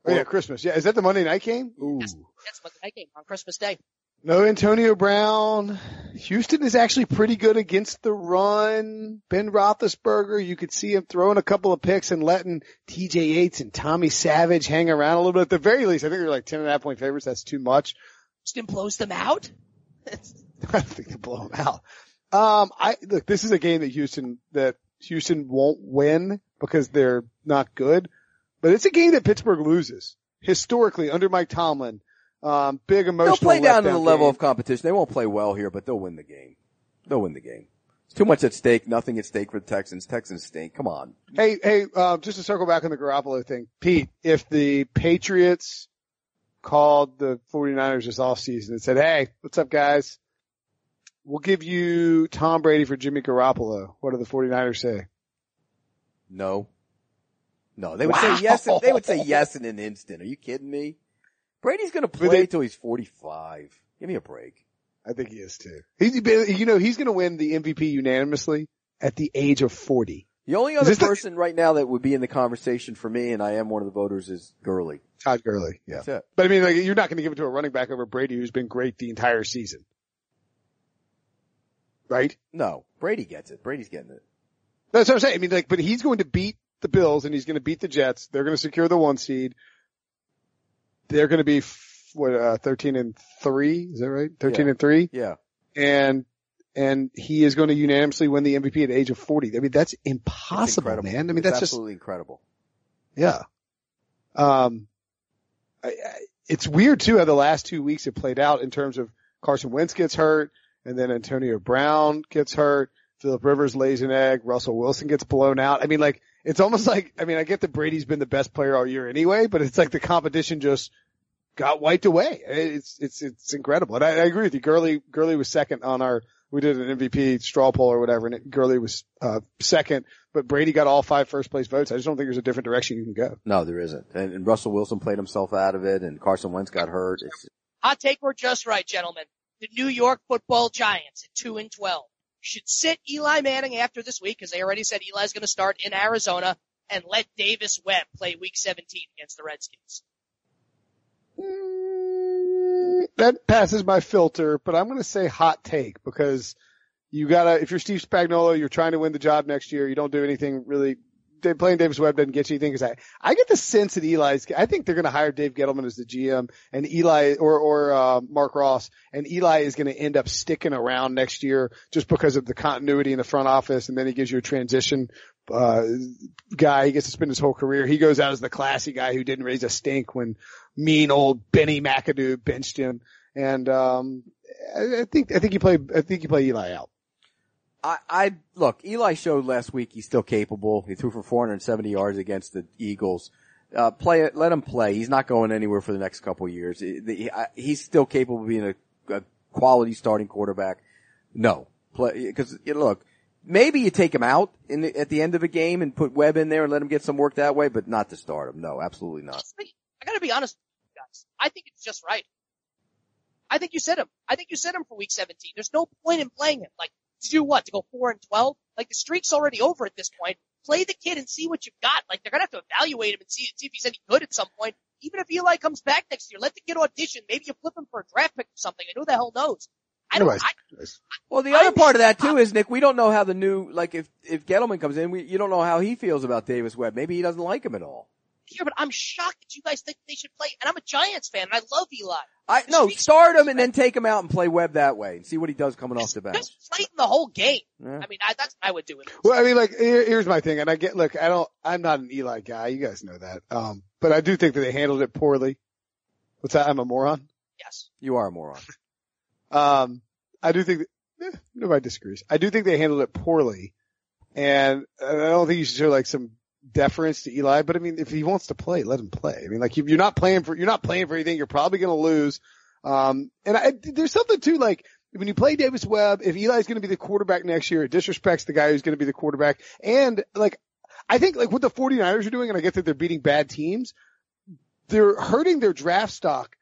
oh yeah, Christmas. Yeah. Is that the Monday night game? Ooh. Yes. That's Monday night game on Christmas Day. No Antonio Brown. Houston is actually pretty good against the run. Ben Roethlisberger, you could see him throwing a couple of picks and letting TJ Yates and Tommy Savage hang around a little bit. At the very least, I think they're like 10 and a half point favorites. That's too much. Houston blows them out. I don't think they blow them out. Um, I, look, this is a game that Houston, that Houston won't win because they're not good, but it's a game that Pittsburgh loses historically under Mike Tomlin. Um, big emotional. They'll play down to the level of competition. They won't play well here, but they'll win the game. They'll win the game. It's too much at stake. Nothing at stake for the Texans. Texans stink. Come on. Hey, hey, um, just to circle back on the Garoppolo thing, Pete, if the Patriots called the 49ers this offseason and said, hey, what's up guys? We'll give you Tom Brady for Jimmy Garoppolo. What do the 49ers say? No. No. They would Wow. say yes. They would say yes in an instant. Are you kidding me? Brady's gonna play they- till he's 45. Give me a break. I think he is too. He's, you know, he's going to win the MVP unanimously at the age of 40. The only other this the- person right now that would be in the conversation for me, and I am one of the voters, is Gurley. Todd Gurley. Yeah. But I mean, like, you're not going to give it to a running back over Brady who's been great the entire season. Right? No. Brady gets it. Brady's getting it. That's what I'm saying. I mean, like, but he's going to beat the Bills and he's going to beat the Jets. They're going to secure the one seed. They're going to be, what, uh, 13 and 3? Is that right? 13 Yeah. and 3? Yeah. And and he is going to unanimously win the MVP at the age of 40. I mean, that's impossible, man. I mean, It's that's just, absolutely incredible. yeah. Um, I, I, it's weird too how the last two weeks have played out in terms of Carson Wentz gets hurt and then Antonio Brown gets hurt. Philip Rivers lays an egg. Russell Wilson gets blown out. I mean, like, it's almost like, I mean, I get that Brady's been the best player all year anyway, but it's like the competition just got wiped away. It's, it's, it's incredible. And I, I agree with you. Gurley, Gurley was second on our, we did an MVP straw poll or whatever and it, Gurley was, uh, second, but Brady got all five first place votes. I just don't think there's a different direction you can go. No, there isn't. And, and Russell Wilson played himself out of it, and Carson Wentz got hurt. It's, Hot take or just right, gentlemen. The New York football giants at 2 and 12 should sit Eli Manning after this week because they already said Eli's going to start in Arizona and let Davis Webb play week 17 against the Redskins. Mm, that passes my filter, but I'm going to say hot take because you gotta, if you're Steve Spagnuolo, you're trying to win the job next year. You don't do anything really. Playing Davis Webb doesn't get you anything because I, I get the sense that Eli's, I think they're going to hire Dave Gettleman as the GM and Eli or, or, uh, Marc Ross and Eli is going to end up sticking around next year just because of the continuity in the front office and then he gives you a transition, uh, guy. He gets to spend his whole career. He goes out as the classy guy who didn't raise a stink when mean old Benny McAdoo benched him. And, um, I, I think, I think you play, I think you play Eli out. I, I look. Eli showed last week he's still capable. He threw for 470 yards against the Eagles. Uh, play it. Let him play. He's not going anywhere for the next couple years. He- I- he's still capable of being a, a quality starting quarterback. No, play because look. Maybe you take him out the, at the end of a game and put Webb in there and let him get some work that way, but not to start him. No, absolutely not. I gotta be honest with you guys. I think it's just right. I think you sit him. I think you sit him for week 17. There's no point in playing him. Like, to do what? To go 4 and 12? Like, the streak's already over at this point. Play the kid and see what you've got. Like, they're gonna have to evaluate him and see, see if he's any good at some point. Even if Eli comes back next year, let the kid audition. Maybe you flip him for a draft pick or something. And who the hell knows? I don't, Anyways, I, Well, the other I'm part of that too is Nick. We don't know how the new like if if Gettleman comes in, we you don't know how he feels about Davis Webb. Maybe he doesn't like him at all. Here, but I'm shocked that you guys think they should play. And I'm a Giants fan and I love Eli. I no start him and then take him out and play Webb that way and see what he does coming off the bench. just play him the whole game. Yeah. I mean, I, that's what I would do it. Well, I mean, like, here, here's my thing, and I get, look, I don't, I'm not an Eli guy. You guys know that. Um, but I do think that they handled it poorly. What's that? I'm a moron. Yes. You are a moron. Um, I do think that, eh, nobody disagrees. I do think they handled it poorly. And I don't think you should show like some deference to Eli, but I mean, if he wants to play, let him play. I mean, like, if you're not playing for, you're not playing for anything, you're probably going to lose. Um, and I, there's something too, like, when you play Davis Webb, if Eli's going to be the quarterback next year, it disrespects the guy who's going to be the quarterback. And like, I think like what the 49ers are doing, and I get that they're beating bad teams, they're hurting their draft stock.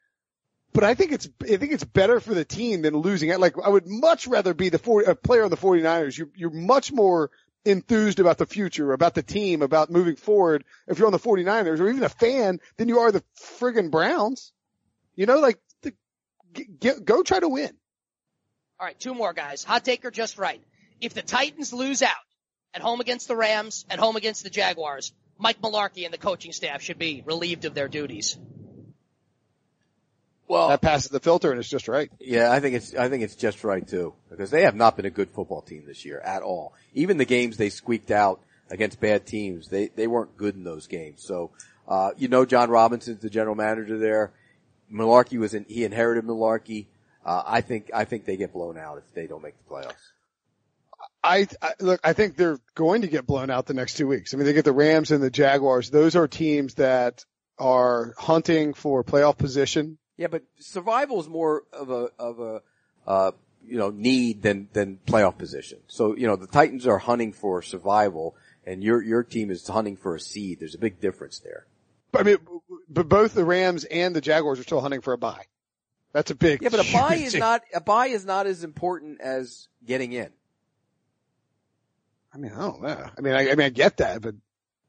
But I think it's, I think it's better for the team than losing it. Like I would much rather be the 40, a player on the 49ers. You're, you're much more enthused about the future, about the team, about moving forward if you're on the 49ers or even a fan than you are the friggin' Browns. You know, like, the, get, go try to win. All right, two more guys. Hot take or just right. If the Titans lose out at home against the Rams, at home against the Jaguars, Mike Mularkey and the coaching staff should be relieved of their duties. Well, That passes the filter and it's just right. yeah, I think it's I think it's just right too because they have not been a good football team this year at all. Even the games they squeaked out against bad teams, they they weren't good in those games. So, uh, you know, Jon Robinson's the general manager there. Mularkey was in, he inherited Mularkey. Uh, I think I think they get blown out if they don't make the playoffs. I, I look. I think they're going to get blown out the next two weeks. I mean, they get the Rams and the Jaguars. Those are teams that are hunting for playoff position. Yeah, but survival is more of a of a uh, you know need than than playoff position. So you know the Titans are hunting for survival, and your your team is hunting for a seed. There's a big difference there. I mean, but both the Rams and the Jaguars are still hunting for a bye. That's a big. Yeah, but a bye is not a bye is not as important as getting in. I mean, I don't know. I mean, I, I mean, I get that, but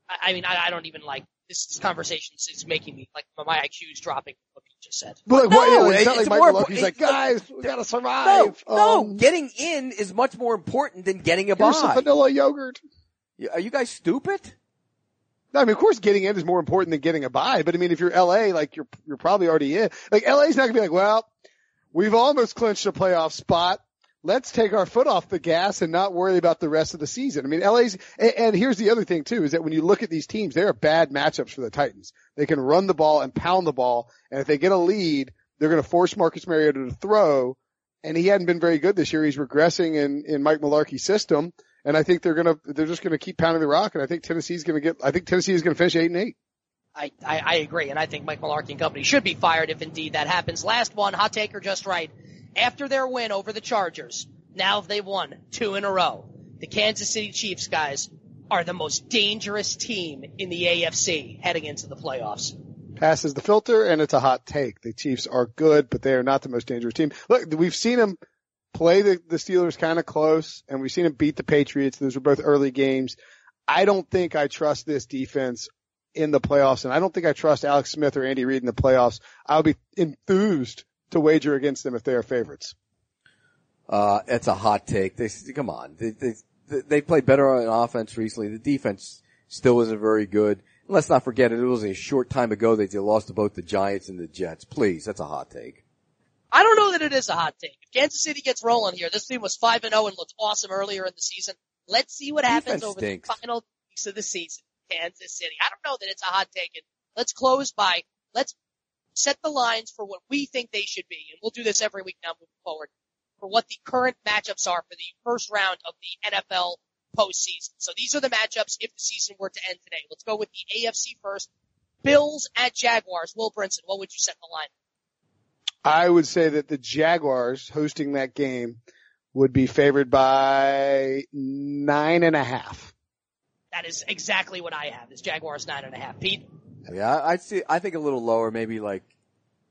I, I mean, I, I don't even like this, this conversation is, is making me like my IQ is dropping. from What you just said. but like, No, yeah, it's not it's like more Mularkey's like, guys, we gotta survive. no, Um, getting in is much more important than getting a here's some vanilla yogurt. Are you guys stupid? No, I mean, of course, getting in is more important than getting a bye. But I mean, if you're LA, like you're you're probably already in. Like LA's not gonna be like, well, we've almost clinched a playoff spot, let's take our foot off the gas and not worry about the rest of the season. I mean, LA's, and, and here's the other thing too, is that when you look at these teams, they are bad matchups for the Titans. They can run the ball and pound the ball, and if they get a lead, they're going to force Marcus Mariota to throw, and he hadn't been very good this year. He's regressing in, in Mike Mularkey's system, and I think they're going to, they're just going to keep pounding the rock, and I think Tennessee's going to get, I think Tennessee is going to finish eight and eight. I, I, I agree, and I think Mike Mularkey and company should be fired if indeed that happens. Last one, hot take or just right. After their win over the Chargers, now they've won two in a row. The Kansas City Chiefs guys are the most dangerous team in the AFC heading into the playoffs. Passes the filter and it's a hot take. The Chiefs are good, but they are not the most dangerous team. Look, we've seen them play the, the Steelers kind of close and we've seen them beat the Patriots. Those were both early games. I don't think I trust this defense in the playoffs and I don't think I trust Alex Smith or Andy Reid in the playoffs. I'll be enthused to wager against them if they are favorites. Uh, it's a hot take. They, come on. They, they, they played better on offense recently. The defense still isn't very good. And let's not forget it, it was a short time ago that they lost to both the Giants and the Jets. Please, that's a hot take. I don't know that it is a hot take. If Kansas City gets rolling here, this team was 5 and 0 and looked awesome earlier in the season. Let's see what happens Defense over stinks. the final weeks of the season. Kansas City. I don't know that it's a hot take. And let's close by, let's set the lines for what we think they should be. And we'll do this every week now moving forward for what the current matchups are for the first round of the NFL postseason. So these are the matchups if the season were to end today. Let's go with the AFC first. Bills at Jaguars. Will Brinson, what would you set the line? I would say that the Jaguars hosting that game would be favored by nine and a half. That is exactly what I have. Is Jaguars nine and a half. Pete? Yeah, I'd see, I think a little lower, maybe like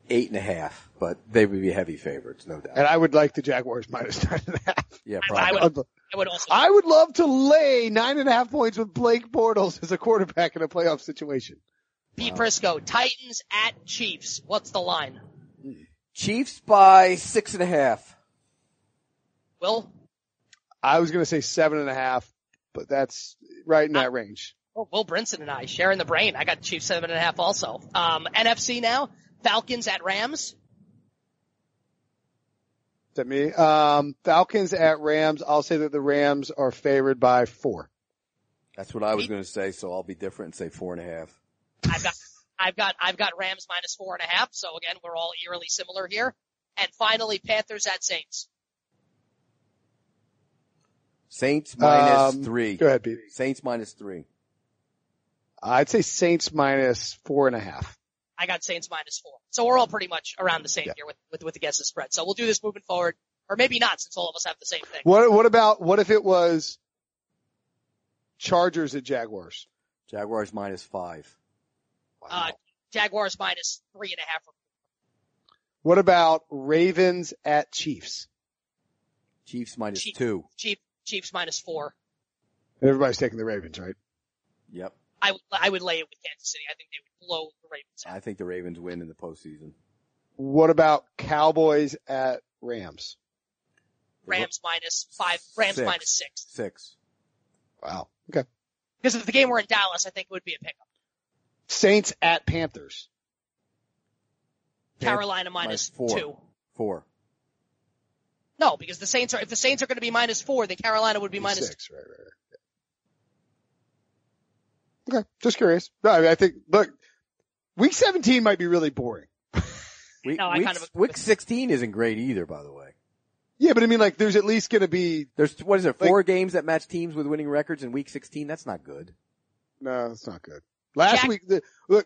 eight and a half, but they would be heavy favorites, no doubt. And I would like the Jaguars minus nine and a half. Yeah, I probably. would, I would also. I would love to lay nine and a half points with Blake Bortles as a quarterback in a playoff situation. Pete Prisco, Titans at Chiefs. What's the line? Chiefs by six and a half. Will? I was going to say seven and a half, but that's right in that range. Oh, Will Brinson and I sharing the brain. I got Chiefs seven and a half also. Um, NFC now. Falcons at Rams. Is that me? Um, Falcons at Rams. I'll say that the Rams are favored by four. That's what I was going to say, so I'll be different and say four and a half. I've got, I've got, I've got Rams minus four and a half. So again, we're all eerily similar here. And finally, Panthers at Saints. Saints minus Um, three. Go ahead, Pete. Saints minus three. I'd say Saints minus four and a half. I got Saints minus four. So we're all pretty much around the same Yeah. here with, with, with the guesses spread. So we'll do this moving forward. Or maybe not since all of us have the same thing. What, what about, what if it was Chargers at Jaguars? Jaguars minus five. Uh, Jaguars minus three and a half. What about Ravens at Chiefs? Chiefs minus Chief- two. Chief, Chiefs minus four. Everybody's taking the Ravens, right? Yep. I would, I would lay it with Kansas City. I think they would blow the Ravens out. I think the Ravens win in the postseason. What about Cowboys at Rams? Rams minus five, Rams Six. minus six. Six. Wow. Okay. Because if the game were in Dallas, I think it would be a pickup. Saints at Panthers. Carolina minus minus four. two. Four. No, because the Saints are, if the Saints are going to be minus four, then Carolina would be minus six. Right, right, right. Okay. Just curious. No, I, mean, I think, look, week 17 might be really boring. Week, No, I week, kind of week 16 isn't great either, by the way. Yeah, but I mean, like, there's at least going to be, There's, what is it, Like- four games that match teams with winning records in week 16? That's not good. no, that's not good. Last Jack- week, the, look,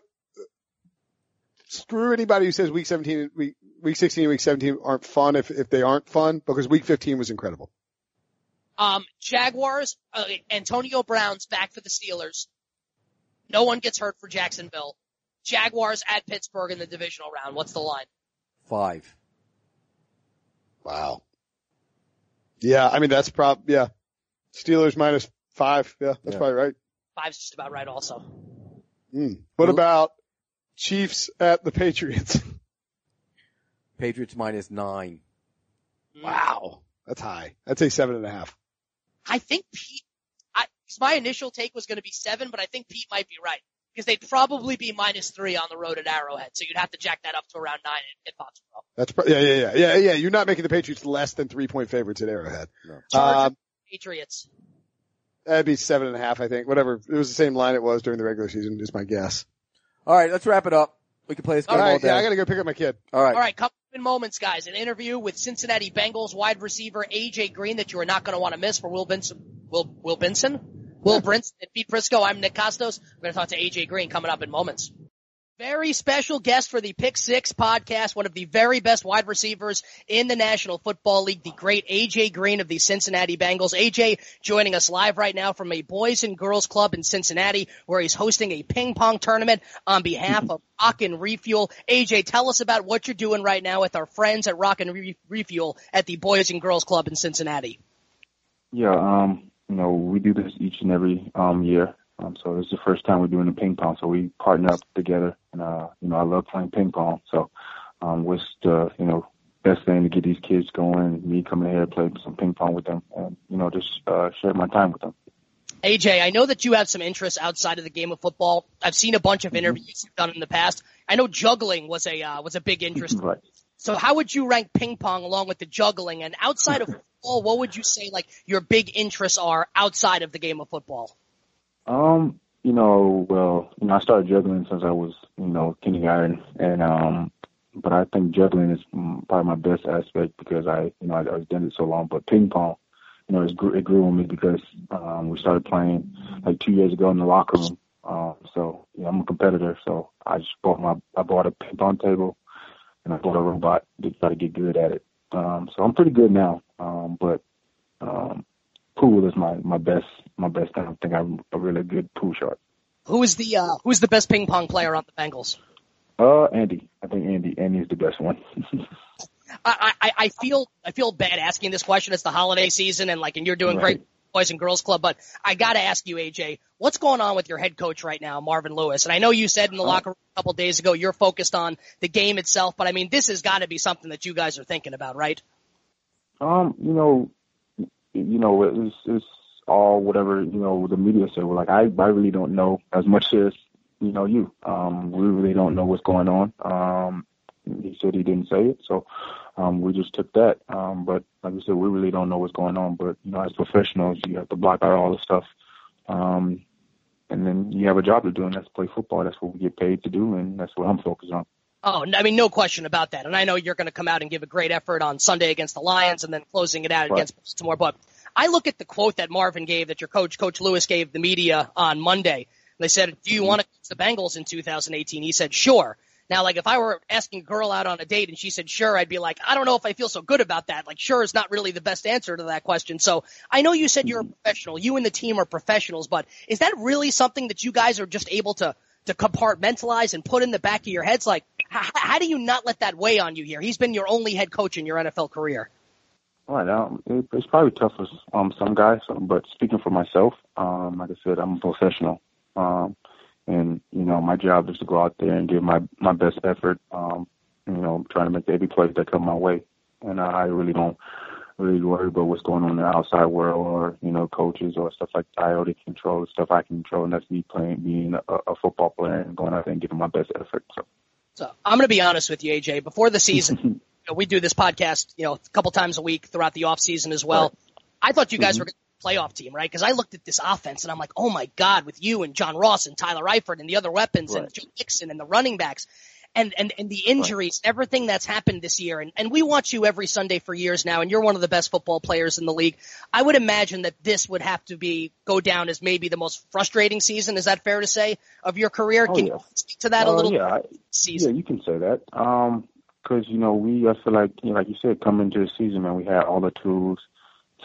screw anybody who says week 17, and week, week 16 and week 17 aren't fun if, if they aren't fun because week 15 was incredible. Um, Jaguars, uh, Antonio Brown's back for the Steelers. No one gets hurt for Jacksonville. Jaguars at Pittsburgh in the divisional round. What's the line? Five. Wow. Yeah, I mean, that's prob, yeah. Steelers minus five. Yeah, that's Yeah. probably right. Five's just about right also. Mm. What about Chiefs at the Patriots? Patriots minus nine. wow. That's high. I'd say seven and a half. I think Pete, I, 'cause my initial take was going to be seven, but I think Pete might be right. because they'd probably be minus three on the road at Arrowhead. So you'd have to jack that up to around nine in, in Foxborough. That's pro- yeah, yeah, yeah, yeah, yeah. You're not making the Patriots less than three point favorites at Arrowhead. No. Um, Patriots. that'd be seven and a half, I think. Whatever. It was the same line it was during the regular season. Is my guess. All right, let's wrap it up. We can play this game All all, right. day. Yeah, I gotta go pick up my kid. all right. All right, couple in moments, guys. An interview with Cincinnati Bengals wide receiver AJ Green that you are not going to want to miss for Will Benson. Will Will Benson? Will Brinson and Pete Prisco. I'm Nick Kostos. We're going to talk to AJ Green coming up in moments. Very special guest for the Pick Six podcast, one of the very best wide receivers in the National Football League, the great AJ Green of the Cincinnati Bengals. AJ joining us live right now from a boys and girls club in Cincinnati where he's hosting a ping pong tournament on behalf of Rock and Refuel. AJ, tell us about what you're doing right now with our friends at Rock and Re- Refuel at the boys and girls club in Cincinnati. Yeah, um, you know, we do this each and every um year. Um, so this is the first time we're doing the ping pong. So we partner up together, and uh, you know, I love playing ping pong. So, um, what's the you know best thing to get these kids going? Me coming here, to play some ping pong with them, and you know, just uh, share my time with them. AJ, I know that you have some interests outside of the game of football. I've seen a bunch of interviews you've done in the past. I know juggling was a uh, was a big interest. Right. So how would you rank ping pong along with the juggling? And outside of football, what would you say like your big interests are outside of the game of football? Um, you know, well, you know, I started juggling since I was, you know, kindergarten, and um, but I think juggling is probably my best aspect because I, you know, I, I was doing it so long. But ping pong, you know, it grew, it grew on me because um, we started playing like two years ago in the locker room. Um, so you know, I'm a competitor, so I just bought my, I bought a ping pong table, and I bought a robot to try to get good at it. Um, so I'm pretty good now, um, but um, pool is my my best my best. I don't think I'm a really good pool shot. Who is the uh, who is the best ping pong player on the Bengals? Uh, Andy. I think Andy. Andy's the best one. I, I, I feel I feel bad asking this question. It's the holiday season, and like, and you're doing Right. great, boys and girls club. But I got to ask you, AJ, what's going on with your head coach right now, Marvin Lewis? And I know you said in the locker room a couple days ago you're focused on the game itself, but I mean, this has got to be something that you guys are thinking about, right? um, you know, you know, it's it's all whatever you know the media. Well, like I I really don't know as much as you know you. Um, we really don't know what's going on. Um, he said he didn't say it, so um, we just took that. Um, but like I said, we really don't know what's going on. But you know, as professionals, you have to block out all the stuff. Um, and then you have a job to do, and that's play football. That's what we get paid to do, and that's what I'm focused on. Oh, I mean, no question about that. And I know you're going to come out and give a great effort on Sunday against the Lions and then closing it out Right. against Baltimore. But I look at the quote that Marvin gave, that your coach, Coach Lewis, gave the media on Monday. They said, do you mm-hmm. want to coach the Bengals in 2018? He said, sure. Now, like, if I were asking a girl out on a date and she said sure, I'd be like, I don't know if I feel so good about that. Like, sure is not really the best answer to that question. So I know you said you're a mm-hmm. professional. You and the team are professionals, but is that really something that you guys are just able to, to compartmentalize and put in the back of your heads? Like, how, how do you not let that weigh on you here? He's been your only head coach in your NFL career. Right. Um, it, it's probably tough for um some guys, um, but speaking for myself, um, like I said, I'm a professional, um, and you know my job is to go out there and give my my best effort. Um, you know, trying to make every play that come my way, and I really don't really worry about what's going on in the outside world or you know coaches or stuff like that. I already control the stuff I can control, and that's me playing, being a, a football player and going out there and giving my best effort. So. So I'm going to be honest with you, AJ. Before the season, know, we do this podcast, you know, a couple times a week throughout the off season as well. I thought you guys were be a playoff team, right? Because I looked at this offense and I'm like, oh my god, with you and John Ross and Tyler Eifert and the other weapons and Joe Mixon and the running backs. And, and, and the injuries, everything that's happened this year, and, and we watch you every Sunday for years now, and you're one of the best football players in the league. I would imagine that this would have to be go down as maybe the most frustrating season. Is that fair to say of your career? Oh, Can yeah. you speak to that a Uh, little? yeah, season. Yeah, you can say that. Um 'cause you know we, I feel like, you know, like you said, coming into the season, man, we had all the tools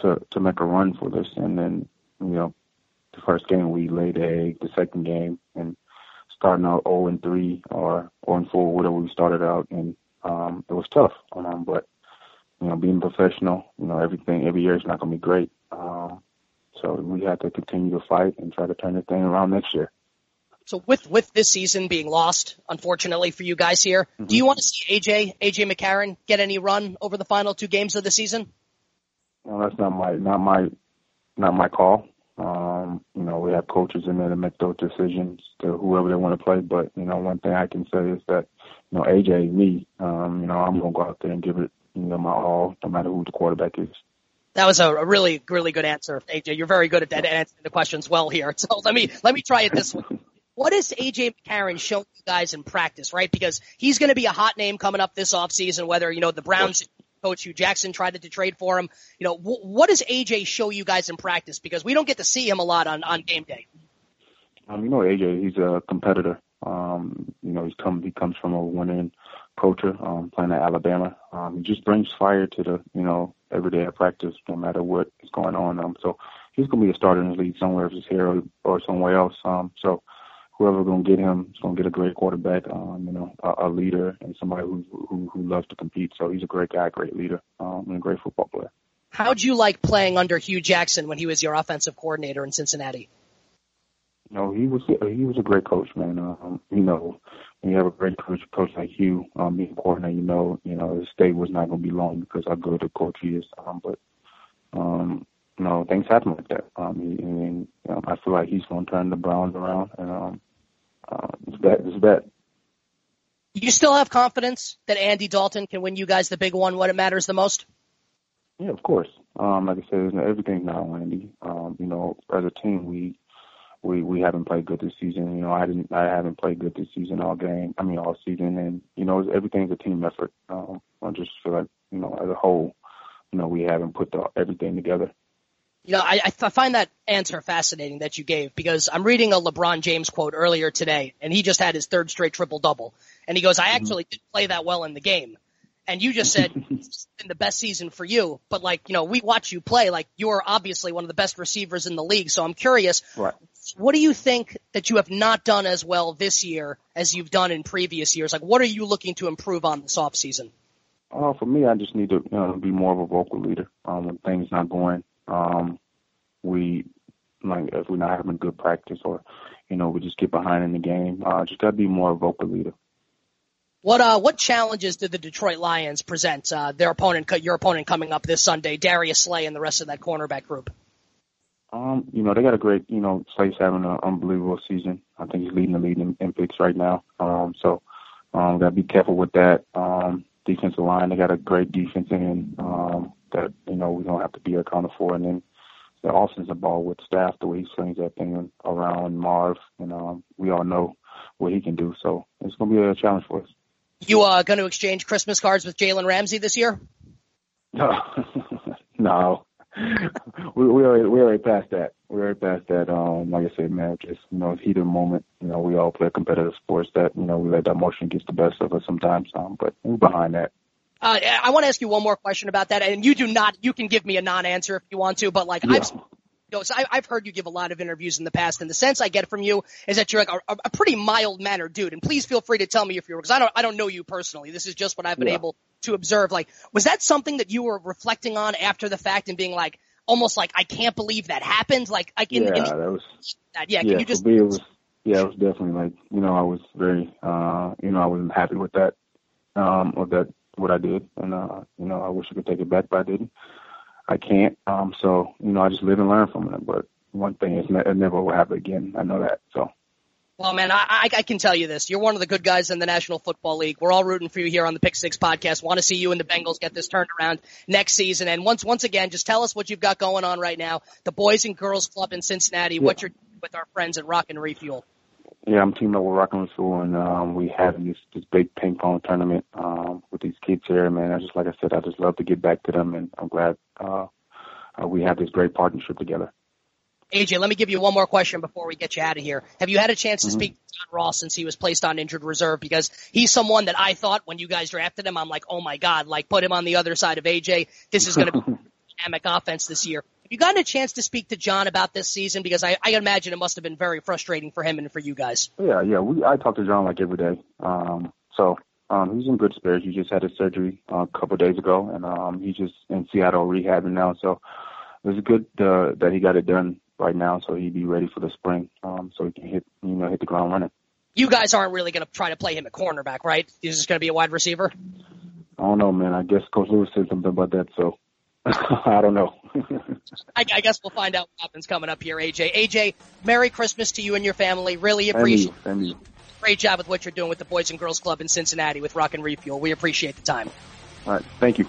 to to make a run for this, and then you know, the first game we laid the egg. The second game, and starting out 0 and 3 or 0 and 4, whatever we started out, and um, it was tough. Um, but you know, being professional, you know, everything every year is not going to be great. Um, so we have to continue to fight and try to turn the thing around next year. So with with this season being lost, unfortunately for you guys here, do you want to see AJ AJ McCarron get any run over the final two games of the season? No, that's not my not my not my call. Um, you know, we have coaches in there to make those decisions to whoever they want to play. But you know, one thing I can say is that you know, AJ, me, um, you know, I'm gonna go out there and give it you know my all, no matter who the quarterback is. That was a, a really, really good answer, AJ. You're very good at that, answering the questions well here. So let me let me try it this way. What is AJ McCarron showing you guys in practice, right? Because he's going to be a hot name coming up this offseason, whether, you know, the Browns coach Hue Jackson tried to trade for him. You know, wh- what does AJ show you guys in practice? Because we don't get to see him a lot on, on game day. Um, you know, AJ, he's a competitor. Um, you know, he's come, he comes from a winning culture, um, playing at Alabama. Um, he just brings fire to the, you know, every day at practice, no matter what is going on. Um, so he's going to be a starter in the league somewhere, if it's here or, or somewhere else. Um, so, whoever's going to get him is going to get a great quarterback, um, you know, a, a leader and somebody who, who who loves to compete. So he's a great guy, great leader, um, and a great football player. How'd you like playing under Hue Jackson when he was your offensive coordinator in Cincinnati? You know, he was he was a great coach, man. Um, you know, when you have a great coach, coach like Hue, um, being coordinator, you know, you know, his stay was not going to be long because how good a coach he is. Um, but um, you know, things happen like that. Um, he, and um, I feel like he's going to turn the Browns around, and um, uh, it's that it's that. You still have confidence that Andy Dalton can win you guys the big one when it matters the most? Yeah, of course. Um, like I said, everything's not on Andy. Um, you know, as a team, we we we haven't played good this season. You know, I didn't I haven't played good this season all game. I mean, all season, and you know, everything's a team effort. Um, I just feel like you know, as a whole, you know, we haven't put the, everything together. You know, I, I find that answer fascinating that you gave because I'm reading a LeBron James quote earlier today, and he just had his third straight triple double, and he goes, "I actually didn't play that well in the game." And you just said it's been the best season for you, but like you know, we watch you play. Like you're obviously one of the best receivers in the league. So I'm curious, right. what do you think that you have not done as well this year as you've done in previous years? Like, what are you looking to improve on this off season? Uh, for me, I just need to you know, be more of a vocal leader um, when things not going. Um, we like if we're not having good practice or you know we just get behind in the game. Uh, just gotta be more vocal leader. What uh what challenges did the Detroit Lions present uh, their opponent, your opponent coming up this Sunday, Darius Slay and the rest of that cornerback group? Um, you know they got a great, you know, Slay's having an unbelievable season. I think he's leading the league in, in picks right now. Um, so um, gotta be careful with that. Um, defensive line, they got a great defense in um, that you know we don't have to be accounted for, and then the offensive ball with staff, the way he swings that thing around Marv, and um, we all know what he can do. So it's going to be a challenge for us. You uh, going to exchange Christmas cards with Jalen Ramsey this year? No, no. we we already we already passed that. We already passed that. Um, like I said, man, just you know, heat of the moment. You know, we all play competitive sports. That you know, we let that emotion get the best of us sometimes. Um, but we're behind that. Uh, I want to ask you one more question about that, and you do not. You can give me a non-answer if you want to, but like yeah. I've, you know, so I, I've heard you give a lot of interviews in the past, and the sense I get from you is that you're like a, a pretty mild-mannered dude. And please feel free to tell me if you're, because I don't, I don't know you personally. This is just what I've been yeah. able to observe. Like, was that something that you were reflecting on after the fact and being like, almost like, I can't believe that happened? Like, like in, yeah, in the, that was. That, yeah, yeah, can you just? Me, it was. Yeah, it was definitely like you know I was very uh you know I wasn't happy with that um or that what I did, and uh, you know, I wish I could take it back, but I didn't. I can't. Um, so you know, I just live and learn from it. But one thing is, it never will happen again. I know that. So. Well, man, I, I can tell you this. You're one of the good guys in the National Football League. We're all rooting for you here on the Pick Six podcast. Want to see you and the Bengals get this turned around next season. And once, once again, just tell us what you've got going on right now. The Boys and Girls Club in Cincinnati. Yeah. What you're doing with our friends at Rock and Refuel. Yeah, I'm teaming up with Rock and Refuel, and um, we have this this big ping pong tournament um, with these kids here. Man, I just like I said, I just love to get back to them, and I'm glad uh, uh, we have this great partnership together. AJ, let me give you one more question before we get you out of here. Have you had a chance to Mhm. speak to John Ross since he was placed on injured reserve? Because he's someone that I thought when you guys drafted him, I'm like, oh my god, like put him on the other side of AJ. This is going to be dynamic offense this year. You gotten a chance to speak to John about this season? Because I, I imagine it must have been very frustrating for him and for you guys. Yeah, yeah. We I talk to John like every day. Um, so um, he's in good spirits. He just had his surgery uh, a couple of days ago, and um, he's just in Seattle rehabbing now. So it was good uh, that he got it done right now, so he'd be ready for the spring, um, so he can hit you know hit the ground running. You guys aren't really going to try to play him at cornerback, right? He's just going to be a wide receiver. I don't know, man. I guess Coach Lewis said something about that, so I don't know. I, I, guess we'll find out what happens coming up here, AJ. AJ, Merry Christmas to you and your family. Really appreciate it. Great job with what you're doing with the Boys and Girls Club in Cincinnati with Rock and Refuel. We appreciate the time. All right. Thank you.